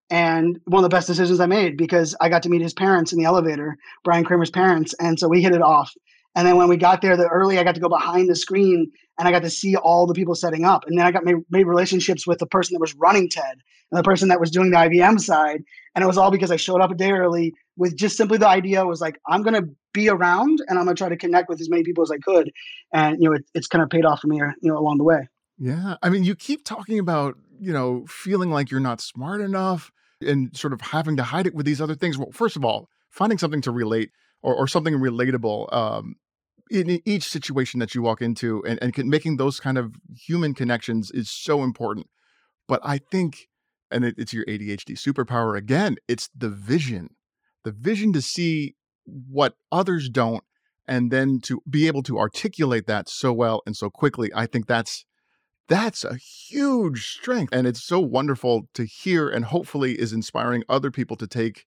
and one of the best decisions I made because I got to meet his parents in the elevator, Bryan Kramer's parents, and so we hit it off. And then when we got there, the early I got to go behind the screen and I got to see all the people setting up. And then I got made, made relationships with the person that was running TED and the person that was doing the IBM side. And it was all because I showed up a day early with just simply the idea was like, I'm going to be around and I'm going to try to connect with as many people as I could. And, you know, it, it's kind of paid off for me, you know, along the way. Yeah. I mean, you keep talking about, you know, feeling like you're not smart enough and sort of having to hide it with these other things. Well, first of all, finding something to relate or, or something relatable um, in each situation that you walk into and, and making those kind of human connections is so important. But i think and it, it's your adhd superpower again it's the vision. The vision to see what others don't and then to be able to articulate that so well and so quickly i think that's that's a huge strength and it's so wonderful to hear and hopefully is inspiring other people to take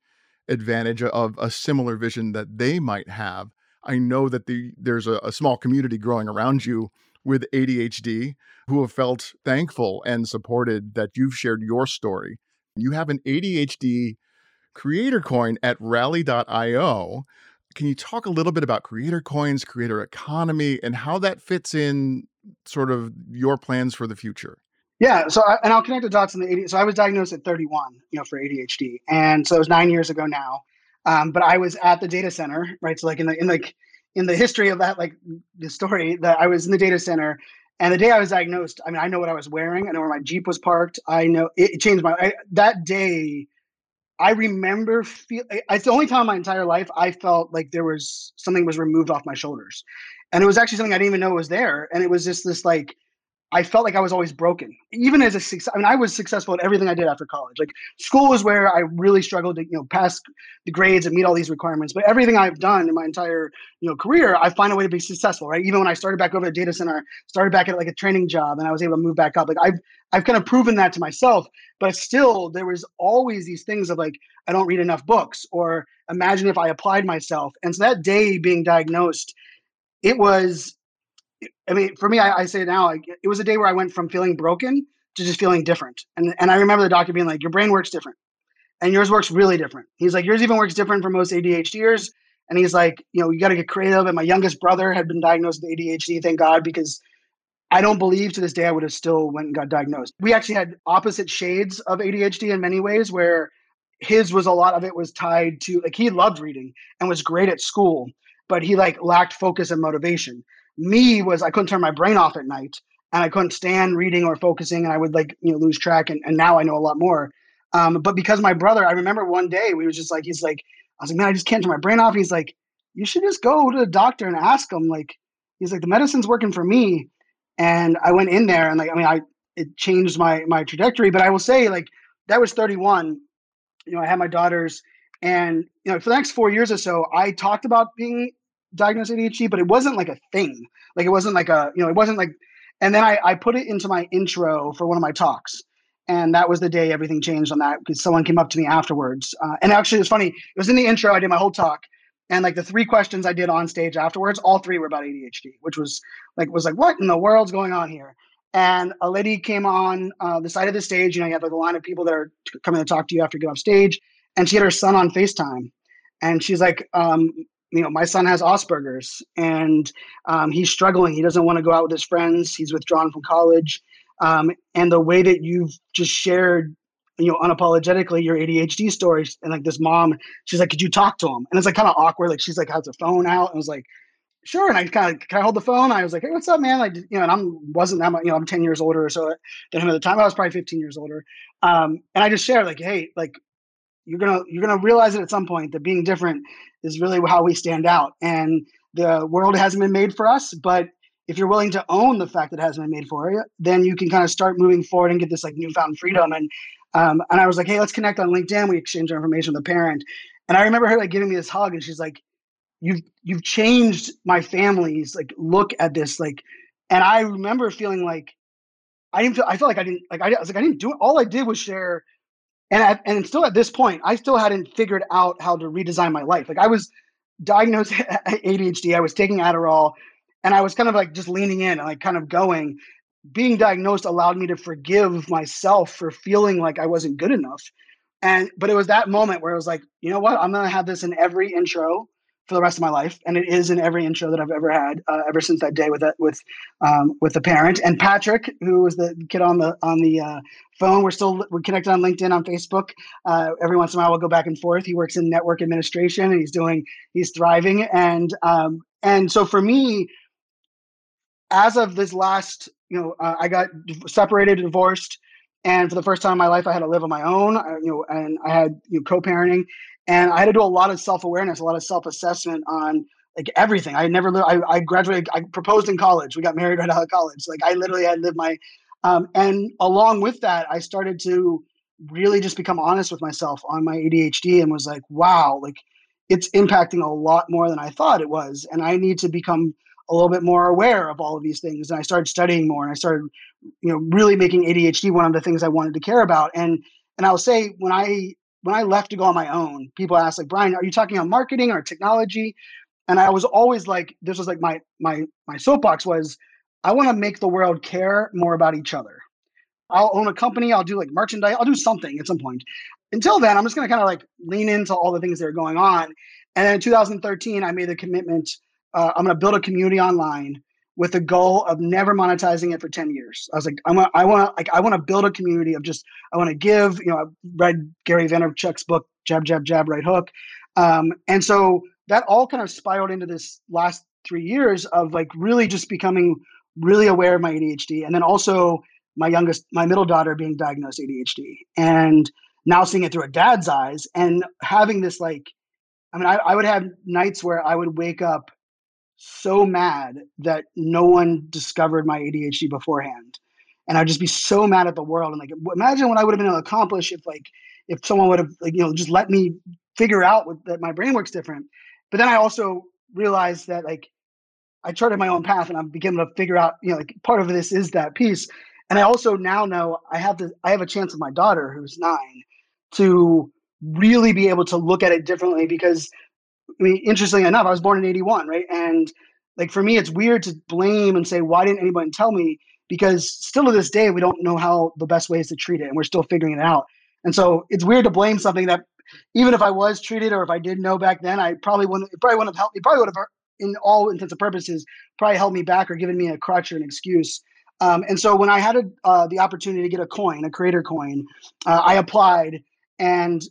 advantage of a similar vision that they might have I know that the there's a, a small community growing around you with ADHD who have felt thankful and supported that you've shared your story. You have an ADHD creator coin at rally.io. Can you talk a little bit about creator coins, creator economy, and how that fits in sort of your plans for the future? Yeah, so I, and I'll connect the dots in the 80. So I was diagnosed at 31, you know, for ADHD, and so it was nine years ago now. Um, but I was at the data center, right? So like in the in like in the history of that, like the story that I was in the data center, and the day I was diagnosed, I mean, I know what I was wearing. I know where my Jeep was parked. I know it, changed my I, that day. I remember feel. It's the only time in my entire life I felt like there was something was removed off my shoulders, and it was actually something I didn't even know was there. And it was just this like I felt like I was always broken, even as a success. I mean, I was successful at everything I did after college. Like school was where I really struggled to, you know, pass the grades and meet all these requirements. But everything I've done in my entire, you know, career, I find a way to be successful, right? Even when I started back over at data center, started back at like a training job, and I was able to move back up. Like I've, I've kind of proven that to myself. But still, there was always these things of like, I don't read enough books, or imagine if I applied myself. And so that day being diagnosed, it was I mean, for me, I, I say now, like it was a day where I went from feeling broken to just feeling different. And and I remember the doctor being like, "Your brain works different, and yours works really different." He's like, "Yours even works different for most ADHDers." And he's like, "You know, you got to get creative." And my youngest brother had been diagnosed with ADHD, thank God, because I don't believe to this day I would have still went and got diagnosed. We actually had opposite shades of ADHD in many ways, where his was a lot of it was tied to like he loved reading and was great at school, but he like lacked focus and motivation me was I couldn't turn my brain off at night and I couldn't stand reading or focusing and I would like, you know, lose track. And, and now I know a lot more. Um, but because my brother, I remember one day we was just like, he's like, I was like, man, I just can't turn my brain off. He's like, you should just go to the doctor and ask him. Like, he's like, the medicine's working for me. And I went in there and like, I mean, I, it changed my, my trajectory, but I will say like, that was 31. You know, I had my daughters and, you know, for the next four years or so, I talked about being diagnosed ADHD, but it wasn't like a thing. Like it wasn't like a, you know, it wasn't like And then I, I put it into my intro for one of my talks. And that was the day everything changed on that because someone came up to me afterwards. Uh, and actually, it was funny. It was in the intro. I did my whole talk, and like the three questions I did on stage afterwards, all three were about ADHD, which was like was like what in the world's going on here? And a lady came on uh, the side of the stage. You know, you have like a line of people that are coming to talk to you after you get off stage, and she had her son on Facetime, and she's like, um, you know, my son has Asperger's and um, he's struggling. He doesn't want to go out with his friends. He's withdrawn from college. Um, and the way that you've just shared, you know, unapologetically your ADHD stories and like this mom, she's like, could you talk to him? And it's like kind of awkward. Like she's like has the phone out and was like, sure. And I kind of, can I hold the phone? I was like, hey, what's up, man? Like, you know, and I'm wasn't that much, you know, I'm 10 years older or so at the time. I was probably 15 years older. Um, and I just shared like, hey, like you're gonna you're gonna realize it at some point that being different is really how we stand out. And the world hasn't been made for us, but if you're willing to own the fact that it hasn't been made for you, then you can kind of start moving forward and get this like newfound freedom. And um, and I was like, hey, let's connect on LinkedIn. We exchange our information with the parent. And I remember her like giving me this hug, and she's like, "You've you've changed my family's like look at this like." And I remember feeling like I didn't feel. I felt like I didn't like. I, I was like I didn't do it. All I did was share and at, and still at this point, I still hadn't figured out how to redesign my life. Like I was diagnosed ADHD, I was taking Adderall, and I was kind of like just leaning in and like kind of going. Being diagnosed allowed me to forgive myself for feeling like I wasn't good enough. And but it was that moment where I was like, you know what? I'm gonna have this in every intro for the rest of my life, and it is in every intro that I've ever had uh, ever since that day with that with um, with the parent and Patrick, who was the kid on the on the uh, phone. We're still we're connected on LinkedIn, on Facebook. Uh, every once in a while, we'll go back and forth. He works in network administration, and he's doing he's thriving. And um, and so for me, as of this last, you know, uh, I got separated, divorced. And for the first time in my life, I had to live on my own, uh, you know, and I had you know, co-parenting and I had to do a lot of self awareness, a lot of self assessment on like everything. I never lived. I, I graduated. I proposed in college. We got married right out of college. Like I literally had lived my, um, and along with that, I started to really just become honest with myself on my ADHD and was like, wow, like it's impacting a lot more than I thought it was, and I need to become a little bit more aware of all of these things. And I started studying more, and I started, you know, really making ADHD one of the things I wanted to care about. And and I'll say when I when I left to go on my own, people ask like, Brian, are you talking on marketing or technology? And I was always like, this was like my my my soapbox was, I want to make the world care more about each other. I'll own a company. I'll do like merchandise. I'll do something at some point. Until then, I'm just going to kind of like lean into all the things that are going on. And then in 2013, I made the commitment. Uh, I'm going to build a community online with the goal of never monetizing it for 10 years. I was like, I want, I want like, I want to build a community of just, I want to give, you know, I read Gary Vaynerchuk's book, Jab, Jab, Jab, Right Hook. Um, and so that all kind of spiraled into this last three years of like really just becoming really aware of my ADHD. And then also my youngest, my middle daughter being diagnosed ADHD and now seeing it through a dad's eyes and having this like, I mean, I, I would have nights where I would wake up so mad that no one discovered my ADHD beforehand. And I'd just be so mad at the world. And like, imagine what I would have been able to accomplish if like, if someone would have like, you know, just let me figure out what, that my brain works different. But then I also realized that like, I charted my own path and I'm beginning to figure out, you know, like part of this is that piece. And I also now know I have the, I have a chance with my daughter who's nine to really be able to look at it differently because I mean, interestingly enough, I was born in 81, right? And like for me, it's weird to blame and say, why didn't anyone tell me? Because still to this day, we don't know how the best ways to treat it, and we're still figuring it out. And so it's weird to blame something that even if I was treated or if I did know back then, I probably wouldn't, it probably wouldn't have helped. me, probably would have, in all intents and purposes, probably held me back or given me a crutch or an excuse. Um, and so when I had a, uh, the opportunity to get a coin, a creator coin, uh, I applied and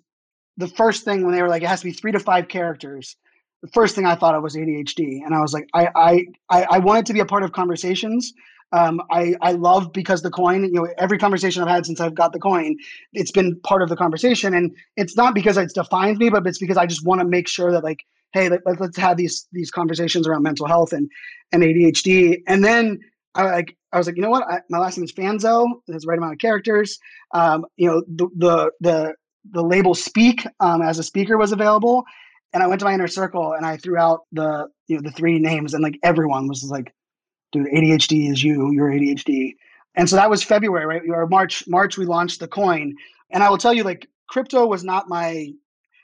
the first thing when they were like, it has to be three to five characters. The first thing I thought of was ADHD, and I was like, I I I wanted to be a part of conversations. Um, I I love because the coin. You know, every conversation I've had since I've got the coin, it's been part of the conversation, and it's not because it's defined me, but it's because I just want to make sure that like, hey, let, us have these these conversations around mental health and and ADHD, and then I like I was like, you know what? I, my last name is Fanzo. There's the right amount of characters. Um, you know, the the the the label speak um, as a speaker was available and i went to my inner circle and i threw out the you know the three names and like everyone was like dude, ADHD is you. You're ADHD. And so that was February, right? Or March. March we launched the coin, and I will tell you, like crypto was not my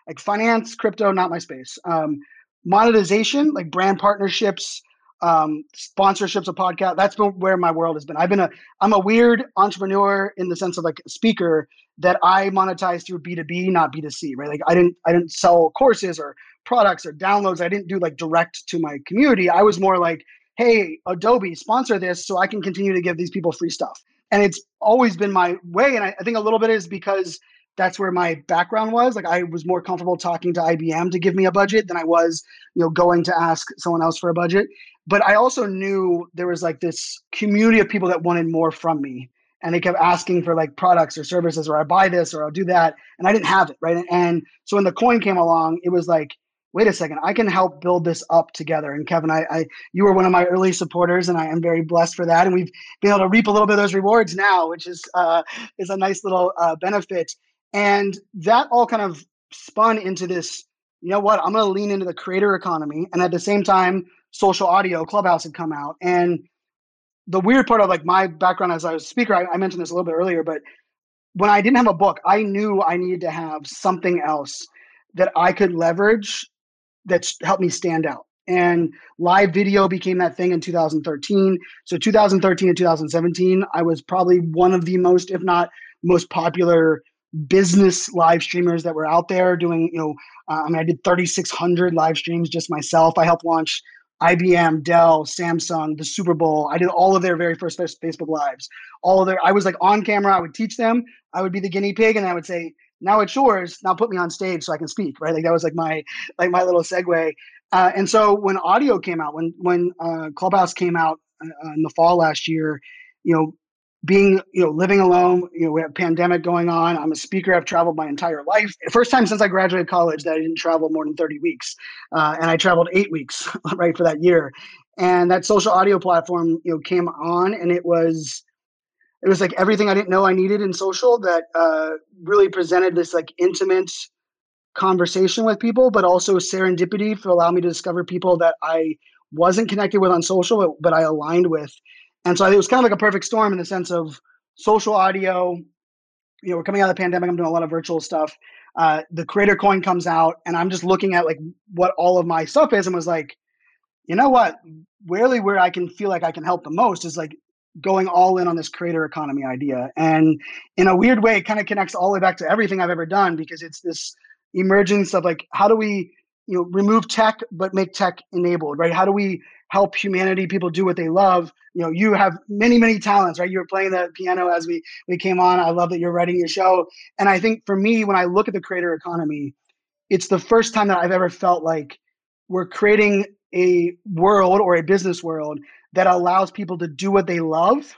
like finance, crypto, not my space. Um, monetization, like brand partnerships, um, sponsorships of podcast. That's been where my world has been. I've been a I'm a weird entrepreneur in the sense of like a speaker that I monetize through B2B, not B2C, right? Like I didn't I didn't sell courses or products or downloads. I didn't do like direct to my community. I was more like, hey, Adobe, sponsor this so I can continue to give these people free stuff. And it's always been my way. And I, I think a little bit is because that's where my background was. Like I was more comfortable talking to IBM to give me a budget than I was, you know, going to ask someone else for a budget. But I also knew there was like this community of people that wanted more from me. And they kept asking for like products or services, or I buy this or I'll do that. And I didn't have it. Right. And so when the coin came along, it was like, wait a second, I can help build this up together. And Kevin, I, I you were one of my early supporters, and I am very blessed for that. And we've been able to reap a little bit of those rewards now, which is uh, is a nice little uh, benefit. And that all kind of spun into this. You know what? I'm going to lean into the creator economy, and at the same time, social audio Clubhouse had come out. And the weird part of like my background as a speaker, I, I mentioned this a little bit earlier, but when I didn't have a book, I knew I needed to have something else that I could leverage that's helped me stand out. And live video became that thing in 2013. So 2013 and 2017, I was probably one of the most, if not most popular business live streamers that were out there doing, you know, uh, I mean, I did 3,600 live streams just myself. I helped launch IBM, Dell, Samsung, the Super Bowl. I did all of their very first Facebook lives. All of their, I was like on camera. I would teach them. I would be the guinea pig, and I would say, now it's yours. Now put me on stage so I can speak, right? Like that was like my like my little segue. Uh, and so when audio came out, when when uh, Clubhouse came out uh, in the fall last year, you know, being you know living alone, you know, we have pandemic going on. I'm a speaker. I've traveled my entire life. First time since I graduated college that I didn't travel more than 30 weeks, uh, and I traveled eight weeks right for that year. And that social audio platform, you know, came on, and it was it was like everything I didn't know I needed in social that uh, really presented this like intimate conversation with people, but also serendipity for allow me to discover people that I wasn't connected with on social, but, but I aligned with. And so it was kind of like a perfect storm in the sense of social audio. You know, we're coming out of the pandemic. I'm doing a lot of virtual stuff. Uh, the creator coin comes out, and I'm just looking at like what all of my stuff is, and was like, you know what? Really, where I can feel like I can help the most is like going all in on this creator economy idea. And in a weird way, it kind of connects all the way back to everything I've ever done because it's this emergence of like, how do we, you know, remove tech but make tech enabled, right? How do we help humanity, people do what they love? You know, you have many, many talents, right? You were playing the piano as we we came on. I love that you're writing your show. And I think for me, when I look at the creator economy, it's the first time that I've ever felt like we're creating a world or a business world that allows people to do what they love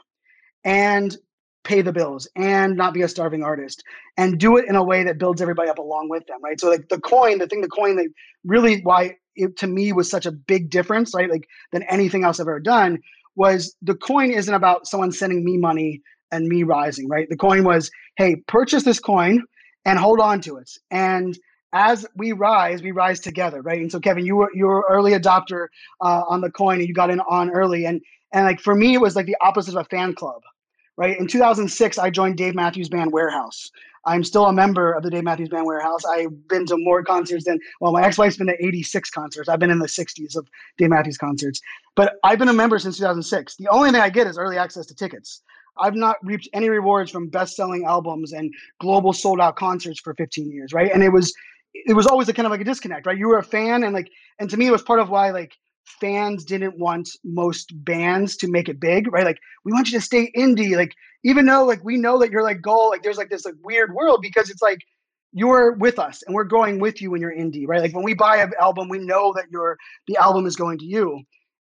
and pay the bills and not be a starving artist and do it in a way that builds everybody up along with them right? So like the coin the thing the coin that really why it to me was such a big difference right like than anything else i've ever done was the coin isn't about someone sending me money and me rising right? The coin was hey purchase this coin and hold on to it. And as we rise, we rise together, right? And so, Kevin, you were you were early adopter uh, on the coin, and you got in on early, and and like for me, it was like the opposite of a fan club, right? In 2006, I joined Dave Matthews Band Warehouse. I'm still a member of the Dave Matthews Band Warehouse. I've been to more concerts than well, my ex-wife's been to 86 concerts. I've been in the 60s of Dave Matthews concerts, but I've been a member since 2006. The only thing I get is early access to tickets. I've not reaped any rewards from best-selling albums and global sold-out concerts for 15 years, right? And it was it was always a kind of like a disconnect, right? You were a fan, and like, and to me, it was part of why like fans didn't want most bands to make it big, right? Like, we want you to stay indie, like, even though like we know that you're like goal, like, there's like this like weird world because it's like you're with us and we're going with you when you're indie, right? Like when we buy an album, we know that your the album is going to you.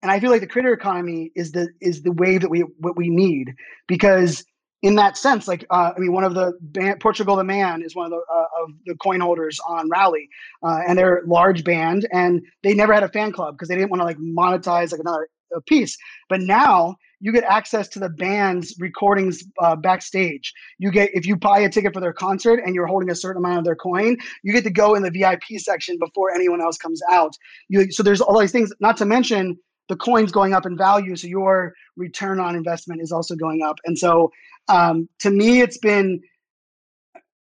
And I feel like the creator economy is the is the wave that we what we need because in that sense, like uh, I mean, one of the band, Portugal the Man is one of the uh, of the coin holders on Rally, uh, and they're large band, and they never had a fan club because they didn't want to like monetize like another piece. But now you get access to the band's recordings uh, backstage. You get if you buy a ticket for their concert and you're holding a certain amount of their coin, you get to go in the VIP section before anyone else comes out. You so there's all these things. Not to mention the coin's going up in value, so your return on investment is also going up. And so, um, to me, it's been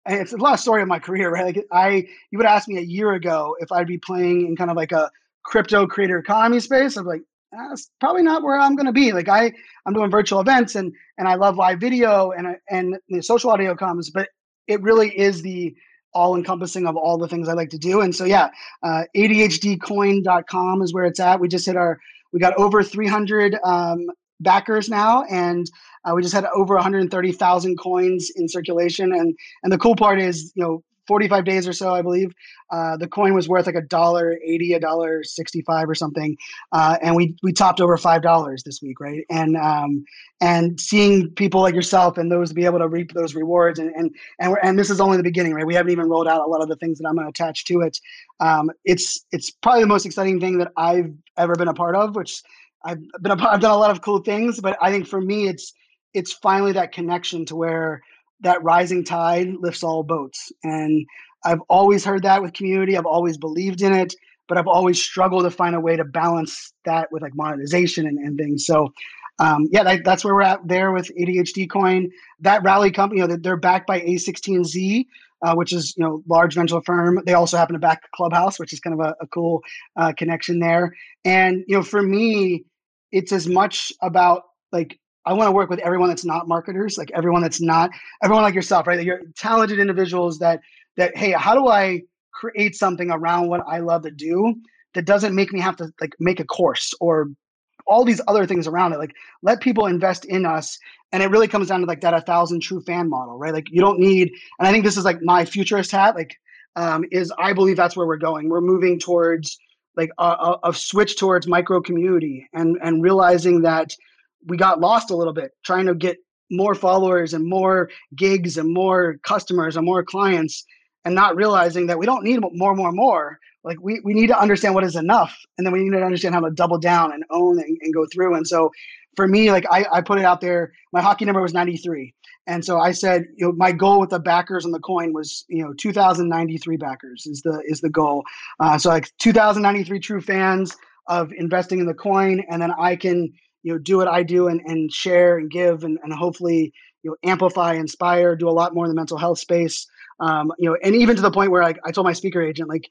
it's a lot of story of my career, right? Like I, you would ask me a year ago if I'd be playing in kind of like a crypto creator economy space. I'm like, that's probably not where I'm going to be. Like I, I'm doing virtual events and and I love live video and and the social audio comes, but it really is the all encompassing of all the things I like to do. And so yeah, uh, ADHDcoin.com is where it's at. We just hit our, we got over 300 um, backers now, and uh, we just had over 130,000 coins in circulation. And and the cool part is, you know, 45 days or so, I believe. Uh, the coin was worth like a dollar 80, a dollar 65 or something. Uh, and we, we topped over $5 this week. Right. And, um, and seeing people like yourself and those be able to reap those rewards and, and, and, we're, and this is only the beginning, right? We haven't even rolled out a lot of the things that I'm going to attach to it. Um, it's, it's probably the most exciting thing that I've ever been a part of, which I've been a, I've done a lot of cool things, but I think for me, it's, it's finally that connection to where, that rising tide lifts all boats. And I've always heard that with community. I've always believed in it, but I've always struggled to find a way to balance that with like monetization and, and things. So, um, yeah, that, that's where we're at there with ADHD Coin. That rally company, you know, they're backed by A16Z, uh, which is you know large venture firm. They also happen to back Clubhouse, which is kind of a, a cool uh, connection there. And you know, for me, it's as much about like I want to work with everyone that's not marketers, like everyone that's not everyone like yourself, right? You're talented individuals that that hey, how do I create something around what I love to do that doesn't make me have to like make a course or all these other things around it. Like let people invest in us. And it really comes down to like that a thousand true fan model, right? Like you don't need, and I think this is like my futurist hat, like um, is I believe that's where we're going. We're moving towards like a, a, a switch towards micro community and and realizing that we got lost a little bit trying to get more followers and more gigs and more customers and more clients and not realizing that we don't need more more more. Like we, we need to understand what is enough and then we need to understand how to double down and own and, and go through. And so for me like I, I put it out there my hockey number was 93 and so i said you know my goal with the backers on the coin was you know 2093 backers is the is the goal. Uh, so like 2093 true fans of investing in the coin and then i can you know do what I do and, and share and give and, and hopefully you know amplify, inspire, do a lot more in the mental health space. Um, you know, and even to the point where I, I told my speaker agent like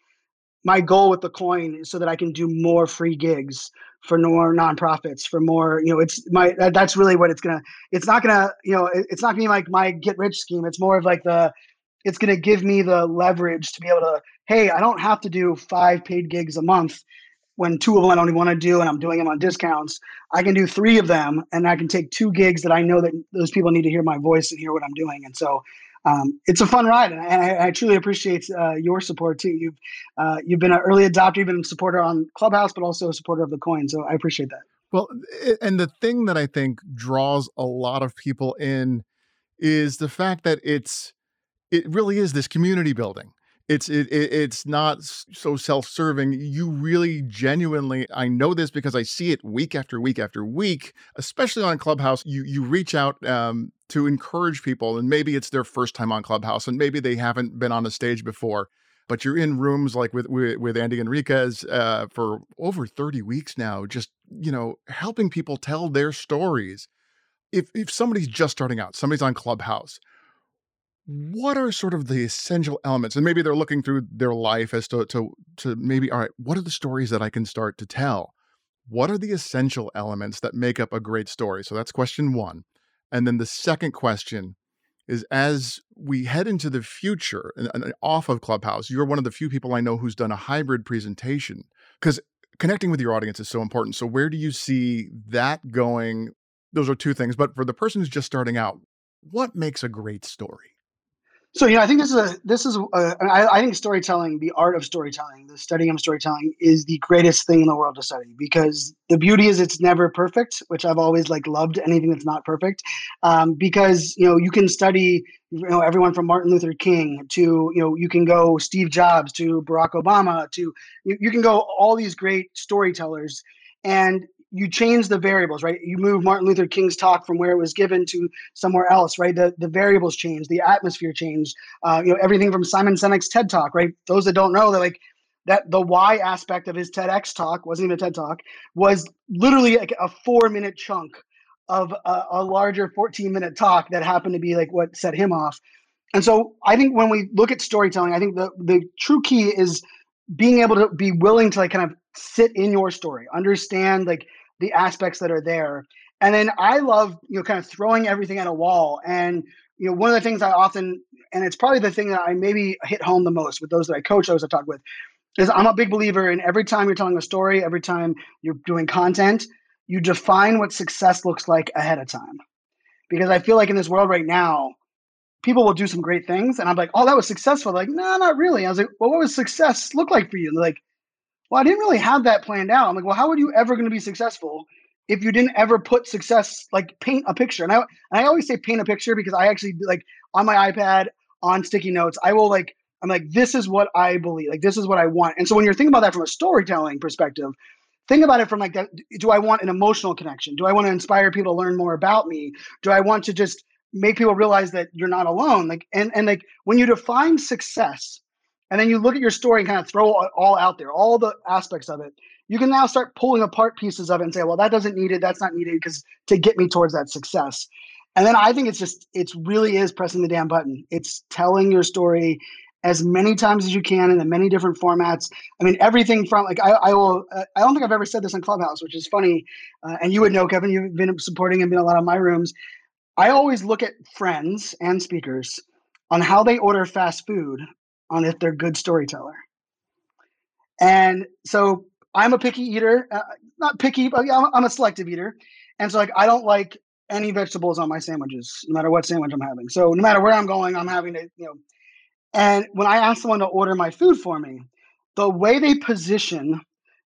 my goal with the coin is so that I can do more free gigs for more nonprofits, for more, you know, it's my that, that's really what it's gonna. It's not gonna, you know, it, it's not gonna be like my get rich scheme. It's more of like the, it's gonna give me the leverage to be able to, hey, I don't have to do five paid gigs a month when two of them I don't even want to do and I'm doing them on discounts, I can do three of them and I can take two gigs that I know that those people need to hear my voice and hear what I'm doing. And so um, it's a fun ride, and I, I truly appreciate uh, your support too. You've uh, you've been an early adopter, you've been a supporter on Clubhouse, but also a supporter of the coin. So I appreciate that. Well, and the thing that I think draws a lot of people in is the fact that it's it really is this community building it's it, it, it's not so self-serving. You really genuinely i know this because i see it week after week after week especially on clubhouse you you reach out um, to encourage people and maybe it's their first time on clubhouse and maybe they haven't been on a stage before but you're in rooms like with with, with andy Henriquez uh, for over 30 weeks now just you know helping people tell their stories. If if somebody's just starting out somebody's on clubhouse what are sort of the essential elements? And maybe they're looking through their life as to, to to maybe all right what are the stories that i can start to tell? What are the essential elements that make up a great story? So that's question one. And then the second question is as we head into the future and, and off of clubhouse you're one of the few people i know who's done a hybrid presentation because connecting with your audience is so important. So where do you see that going? Those are two things but for the person who's just starting out what makes a great story so you know, I think this is a this is a, I, I think storytelling, the art of storytelling, the studying of storytelling, is the greatest thing in the world to study because the beauty is it's never perfect, which I've always like loved anything that's not perfect, um, because you know you can study you know everyone from Martin Luther King to you know you can go Steve Jobs to Barack Obama to you, you can go all these great storytellers. And you change the variables, right? You move Martin Luther King's talk from where it was given to somewhere else, right? The the variables change, the atmosphere changed. Uh, you know, everything from Simon Sinek's TED Talk, right? Those that don't know, they're like that the why aspect of his TEDx talk wasn't even a TED talk was literally like a four minute chunk of a, a larger 14 minute talk that happened to be like what set him off. And so I think when we look at storytelling, I think the the true key is being able to be willing to like kind of sit in your story, understand like the aspects that are there. And then I love, you know, kind of throwing everything at a wall. And, you know, one of the things I often, and it's probably the thing that I maybe hit home the most with those that I coach, those I talk with, is I'm a big believer in every time you're telling a story, every time you're doing content, you define what success looks like ahead of time. Because I feel like in this world right now, people will do some great things. And I'm like, oh, that was successful. They're like, no, not really. I was like, well, what was success look like for you? They're like, well, I didn't really have that planned out. I'm like, well, how are you ever going to be successful if you didn't ever put success, like paint a picture? And I, and I always say paint a picture because I actually like on my iPad, on sticky notes, I will like, I'm like, this is what I believe. Like, this is what I want. And so when you're thinking about that from a storytelling perspective, think about it from like that. Do I want an emotional connection? Do I want to inspire people to learn more about me? Do I want to just make people realize that you're not alone? Like, and, and like when you define success, and then you look at your story and kind of throw it all out there, all the aspects of it, you can now start pulling apart pieces of it and say, well, that doesn't need it, that's not needed because to get me towards that success. And then I think it's just, it really is pressing the damn button. It's telling your story as many times as you can in the many different formats. I mean, everything from like I, I will. Uh, I don't think I've ever said this in Clubhouse, which is funny, uh, and you would know, Kevin. You've been supporting and been a lot of my rooms. I always look at friends and speakers on how they order fast food on if they're good storyteller. And so I'm a picky eater, uh, not picky, but I'm, I'm a selective eater. And so like I don't like any vegetables on my sandwiches, no matter what sandwich I'm having. So no matter where I'm going, I'm having to, you know. And when I ask someone to order my food for me, the way they position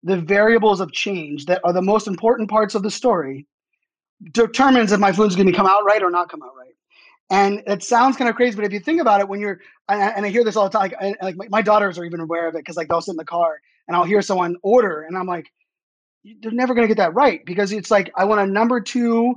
the variables of change that are the most important parts of the story determines if my food's going to come out right or not come out right. And it sounds kind of crazy, but if you think about it, when you're, and I hear this all the time, like, like my, my daughters are even aware of it because like they'll sit in the car and I'll hear someone order, and I'm like, they're never gonna get that right because it's like I want a number two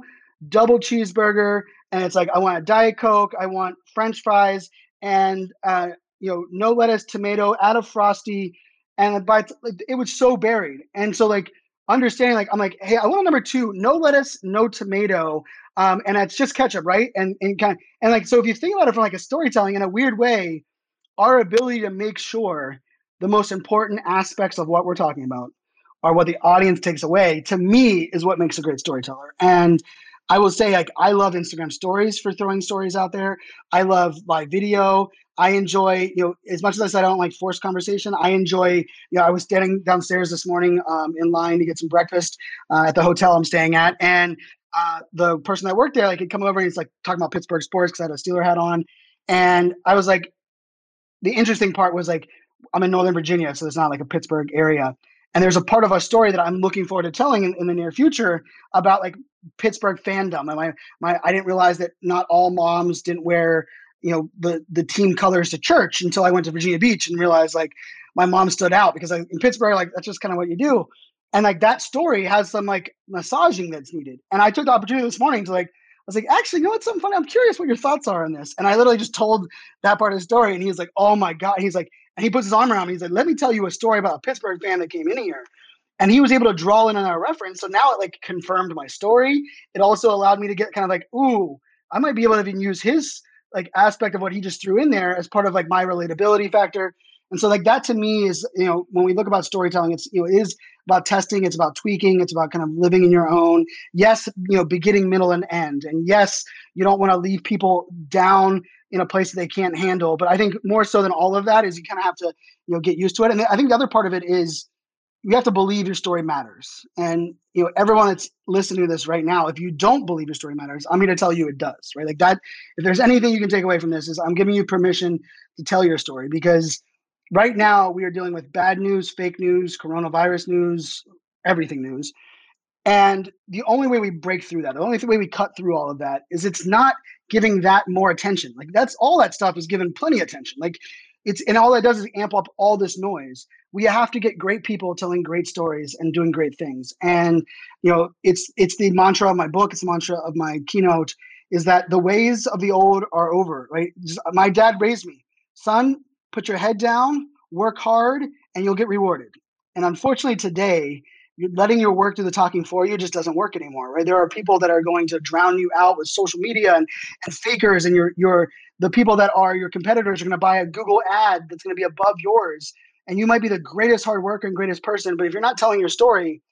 double cheeseburger, and it's like I want a diet coke, I want French fries, and uh, you know no lettuce, tomato, add a frosty, and by like, it was so buried, and so like understanding like I'm like, hey, I want a number two, no lettuce, no tomato, um, and it's just ketchup, right? And and kind of, and like so, if you think about it from like a storytelling in a weird way, our ability to make sure the most important aspects of what we're talking about are what the audience takes away. To me, is what makes a great storyteller. And I will say, like, I love Instagram stories for throwing stories out there. I love live video. I enjoy, you know, as much as I don't like forced conversation, I enjoy, you know, I was standing downstairs this morning um, in line to get some breakfast uh, at the hotel I'm staying at. And uh, the person that worked there, like, had come over and he's like talking about Pittsburgh sports because I had a Steeler hat on. And I was like, the interesting part was like, I'm in Northern Virginia, so it's not like a Pittsburgh area. And there's a part of our story that I'm looking forward to telling in, in the near future about like Pittsburgh fandom. And my, my, I didn't realize that not all moms didn't wear, you know, the, the team colors to church until I went to Virginia Beach and realized like my mom stood out because like, in Pittsburgh, like that's just kind of what you do. And like that story has some like massaging that's needed. And I took the opportunity this morning to like, I was like, actually, you know what's something funny? I'm curious what your thoughts are on this. And I literally just told that part of the story. And he was like, oh my God. He's like, and he puts his arm around me. He's like, let me tell you a story about a Pittsburgh fan that came in here. And he was able to draw in on our reference. So now it like confirmed my story. It also allowed me to get kind of like, ooh, I might be able to even use his like aspect of what he just threw in there as part of like my relatability factor. And so like that to me is, you know, when we look about storytelling, it's you know, it is about testing, it's about tweaking, it's about kind of living in your own. Yes, you know, beginning, middle, and end. And yes, you don't want to leave people down in a place that they can't handle. But I think more so than all of that is you kind of have to, you know, get used to it. And I think the other part of it is you have to believe your story matters. And you know, everyone that's listening to this right now, if you don't believe your story matters, I'm here to tell you it does, right? Like that, if there's anything you can take away from this, is I'm giving you permission to tell your story because right now we are dealing with bad news, fake news, coronavirus news, everything news. And the only way we break through that, the only way we cut through all of that is it's not giving that more attention. Like that's all that stuff is given plenty attention. Like it's and all that does is amp up all this noise. We have to get great people telling great stories and doing great things. And you know, it's it's the mantra of my book, it's the mantra of my keynote is that the ways of the old are over, right? My dad raised me. Son, put your head down, work hard, and you'll get rewarded. And unfortunately, today, letting your work do the talking for you just doesn't work anymore, right? There are people that are going to drown you out with social media and, and fakers, and your your the people that are your competitors are going to buy a Google ad that's going to be above yours, and you might be the greatest hard worker and greatest person, but if you're not telling your story,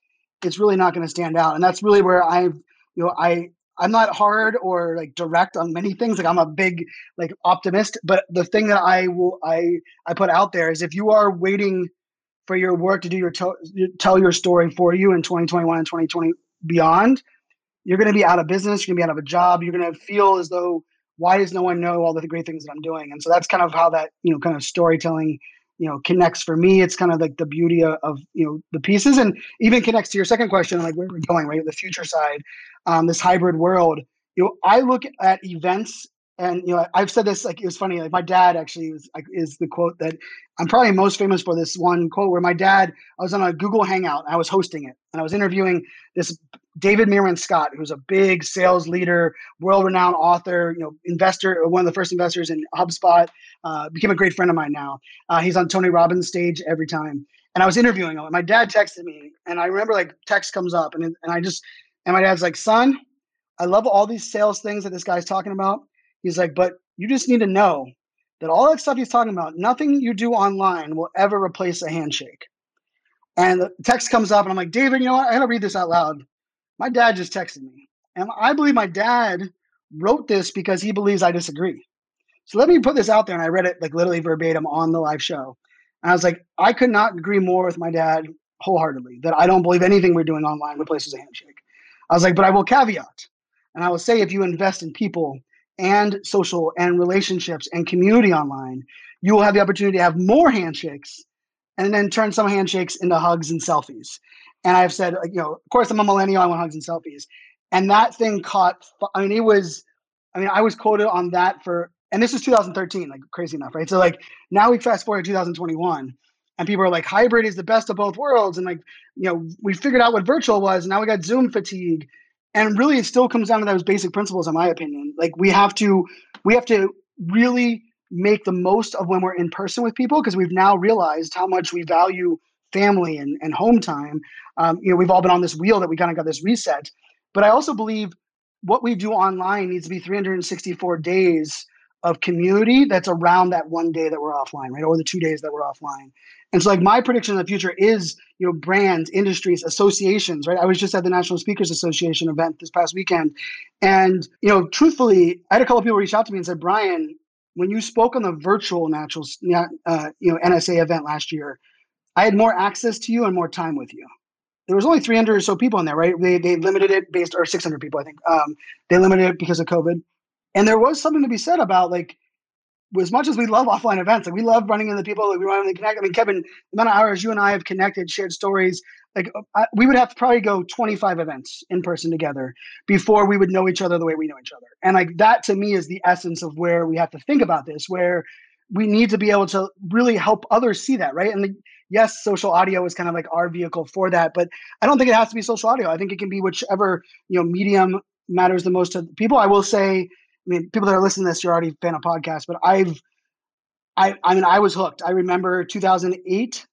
it's really not going to stand out. And that's really where I, you know, I I'm not hard or like direct on many things. Like I'm a big like optimist, but the thing that I will I I put out there is if you are waiting for your work to do your to- tell your story for you in 2021 and 2020 beyond, you're going to be out of business. You're going to be out of a job. You're going to feel as though why does no one know all the great things that I'm doing? And so that's kind of how that you know kind of storytelling you know connects for me. It's kind of like the beauty of, you know the pieces and even connects to your second question like where we're going right the future side um, this hybrid world. You know i look at events and you know i've said this like it was funny like my dad actually was like is the quote that i'm probably most famous for this one quote where my dad i was on a google hangout i was hosting it and i was interviewing this david meerman scott who's a big sales leader world-renowned author you know investor one of the first investors in hubspot uh, became a great friend of mine now uh, he's on tony robbins stage every time and i was interviewing him and my dad texted me and i remember like text comes up and, and i just and my dad's like son i love all these sales things that this guy's talking about He's like, but you just need to know that all that stuff he's talking about, nothing you do online will ever replace a handshake. And the text comes up, and I'm like, David, you know what? I gotta read this out loud. My dad just texted me. And I believe my dad wrote this because he believes I disagree. So let me put this out there. And I read it like literally verbatim on the live show. And I was like, I could not agree more with my dad wholeheartedly that I don't believe anything we're doing online replaces a handshake. I was like, but I will caveat. And I will say if you invest in people, and social and relationships and community online, you will have the opportunity to have more handshakes and then turn some handshakes into hugs and selfies. And I've said, you know, of course, I'm a millennial, I want hugs and selfies. And that thing caught, I mean, it was, I mean, I was quoted on that for, and this was 2013, like crazy enough, right? So, like, now we fast forward to 2021 and people are like hybrid is the best of both worlds and like you know we figured out what virtual was and now we got zoom fatigue and really it still comes down to those basic principles in my opinion like we have to we have to really make the most of when we're in person with people because we've now realized how much we value family and, and home time um, you know we've all been on this wheel that we kind of got this reset but i also believe what we do online needs to be 364 days of community that's around that one day that we're offline right or the two days that we're offline and so like my prediction in the future is, you know, brands, industries, associations, right? I was just at the National Speakers Association event this past weekend. And, you know, truthfully, I had a couple people reach out to me and said, Brian, when you spoke on the virtual natural, uh, you know, NSA event last year, I had more access to you and more time with you. There was only 300 or so people in there, right? They, they limited it based, or 600 people, I think. Um, they limited it because of COVID. And there was something to be said about like, as much as we love offline events, like we love running into people, like we want to connect. I mean, Kevin, the amount of hours you and I have connected, shared stories, like I, we would have to probably go 25 events in person together before we would know each other the way we know each other. And like that to me is the essence of where we have to think about this, where we need to be able to really help others see that, right? And the, yes, social audio is kind of like our vehicle for that, but I don't think it has to be social audio. I think it can be whichever you know medium matters the most to people. I will say I mean, people that are listening to this, you're already a fan of podcasts, but I've, I, I mean, I was hooked. I remember 2008,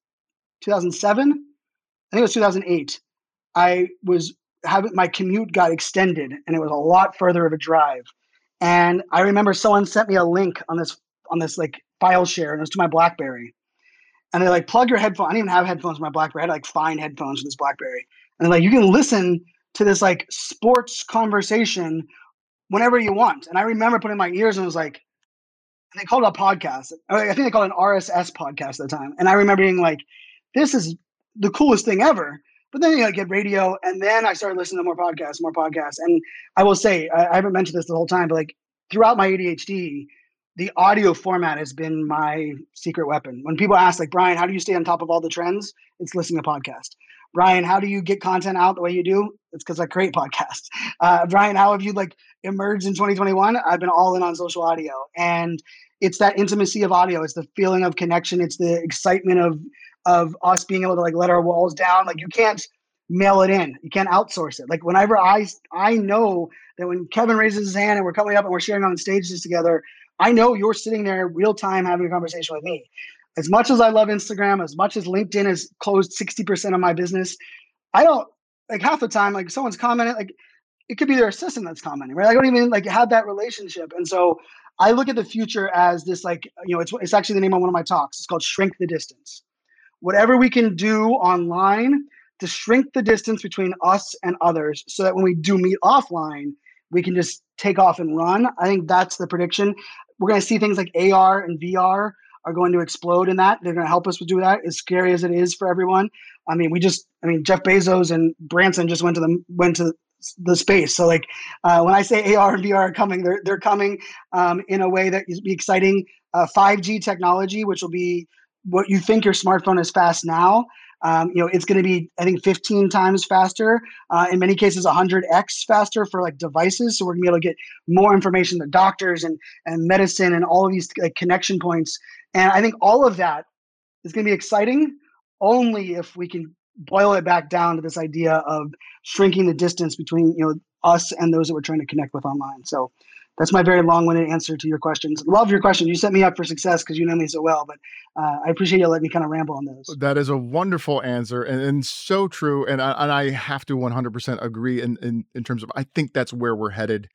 2007, I think it was 2008. I was having my commute got extended and it was a lot further of a drive. And I remember someone sent me a link on this, on this like file share and it was to my Blackberry. And they're like, plug your headphone. I didn't even have headphones in my Blackberry. I had to like find headphones for this Blackberry. And like, you can listen to this like sports conversation whenever you want. And I remember putting my ears and was like, and they called it a podcast. I think they called it an RSS podcast at the time. And I remember being like, this is the coolest thing ever. But then you know, get radio, and then I started listening to more podcasts, more podcasts. And I will say, I, I haven't mentioned this the whole time, but like throughout my ADHD, the audio format has been my secret weapon. When people ask, like, Brian, how do you stay on top of all the trends? It's listening to podcasts. Brian, how do you get content out the way you do? It's because I create podcasts. Uh, Brian, how have you like emerged in 2021? I've been all in on social audio, and it's that intimacy of audio. It's the feeling of connection. It's the excitement of of us being able to like let our walls down. Like you can't mail it in. You can't outsource it. Like whenever I I know that when Kevin raises his hand and we're coming up and we're sharing on stages together, I know you're sitting there real time having a conversation with me. as much as I love Instagram, as much as LinkedIn has closed 60% of my business, I don't like half the time, like someone's commenting, like it could be their assistant that's commenting, right? I don't even like have that relationship. And so I look at the future as this, like, you know, it's, it's actually the name of one of my talks. It's called Shrink the Distance. Whatever we can do online to shrink the distance between us and others so that when we do meet offline, we can just take off and run. I think that's the prediction. We're going to see things like AR and VR are going to explode in that. They're going to help us do that. As scary as it is for everyone. I mean, we just, I mean, Jeff Bezos and Branson just went to the went to the space. So like uh, when I say AR and VR are coming, they're they're coming um, in a way that is be exciting. Uh, 5G technology, which will be what you think your smartphone is fast now. Um, you know, it's going to be I think 15 times faster. Uh, in many cases, 100x faster for like devices. So we're going to be able to get more information to doctors and and medicine and all of these like, connection points. And I think all of that is going to be exciting only if we can boil it back down to this idea of shrinking the distance between you know us and those that we're trying to connect with online. So that's my very long-winded answer to your questions. Love your question. You set me up for success because you know me so well. But uh, I appreciate you letting me kind of ramble on those. That is a wonderful answer and, and so true. And I, and I have to 100% agree in, in in terms of I think that's where we're headed.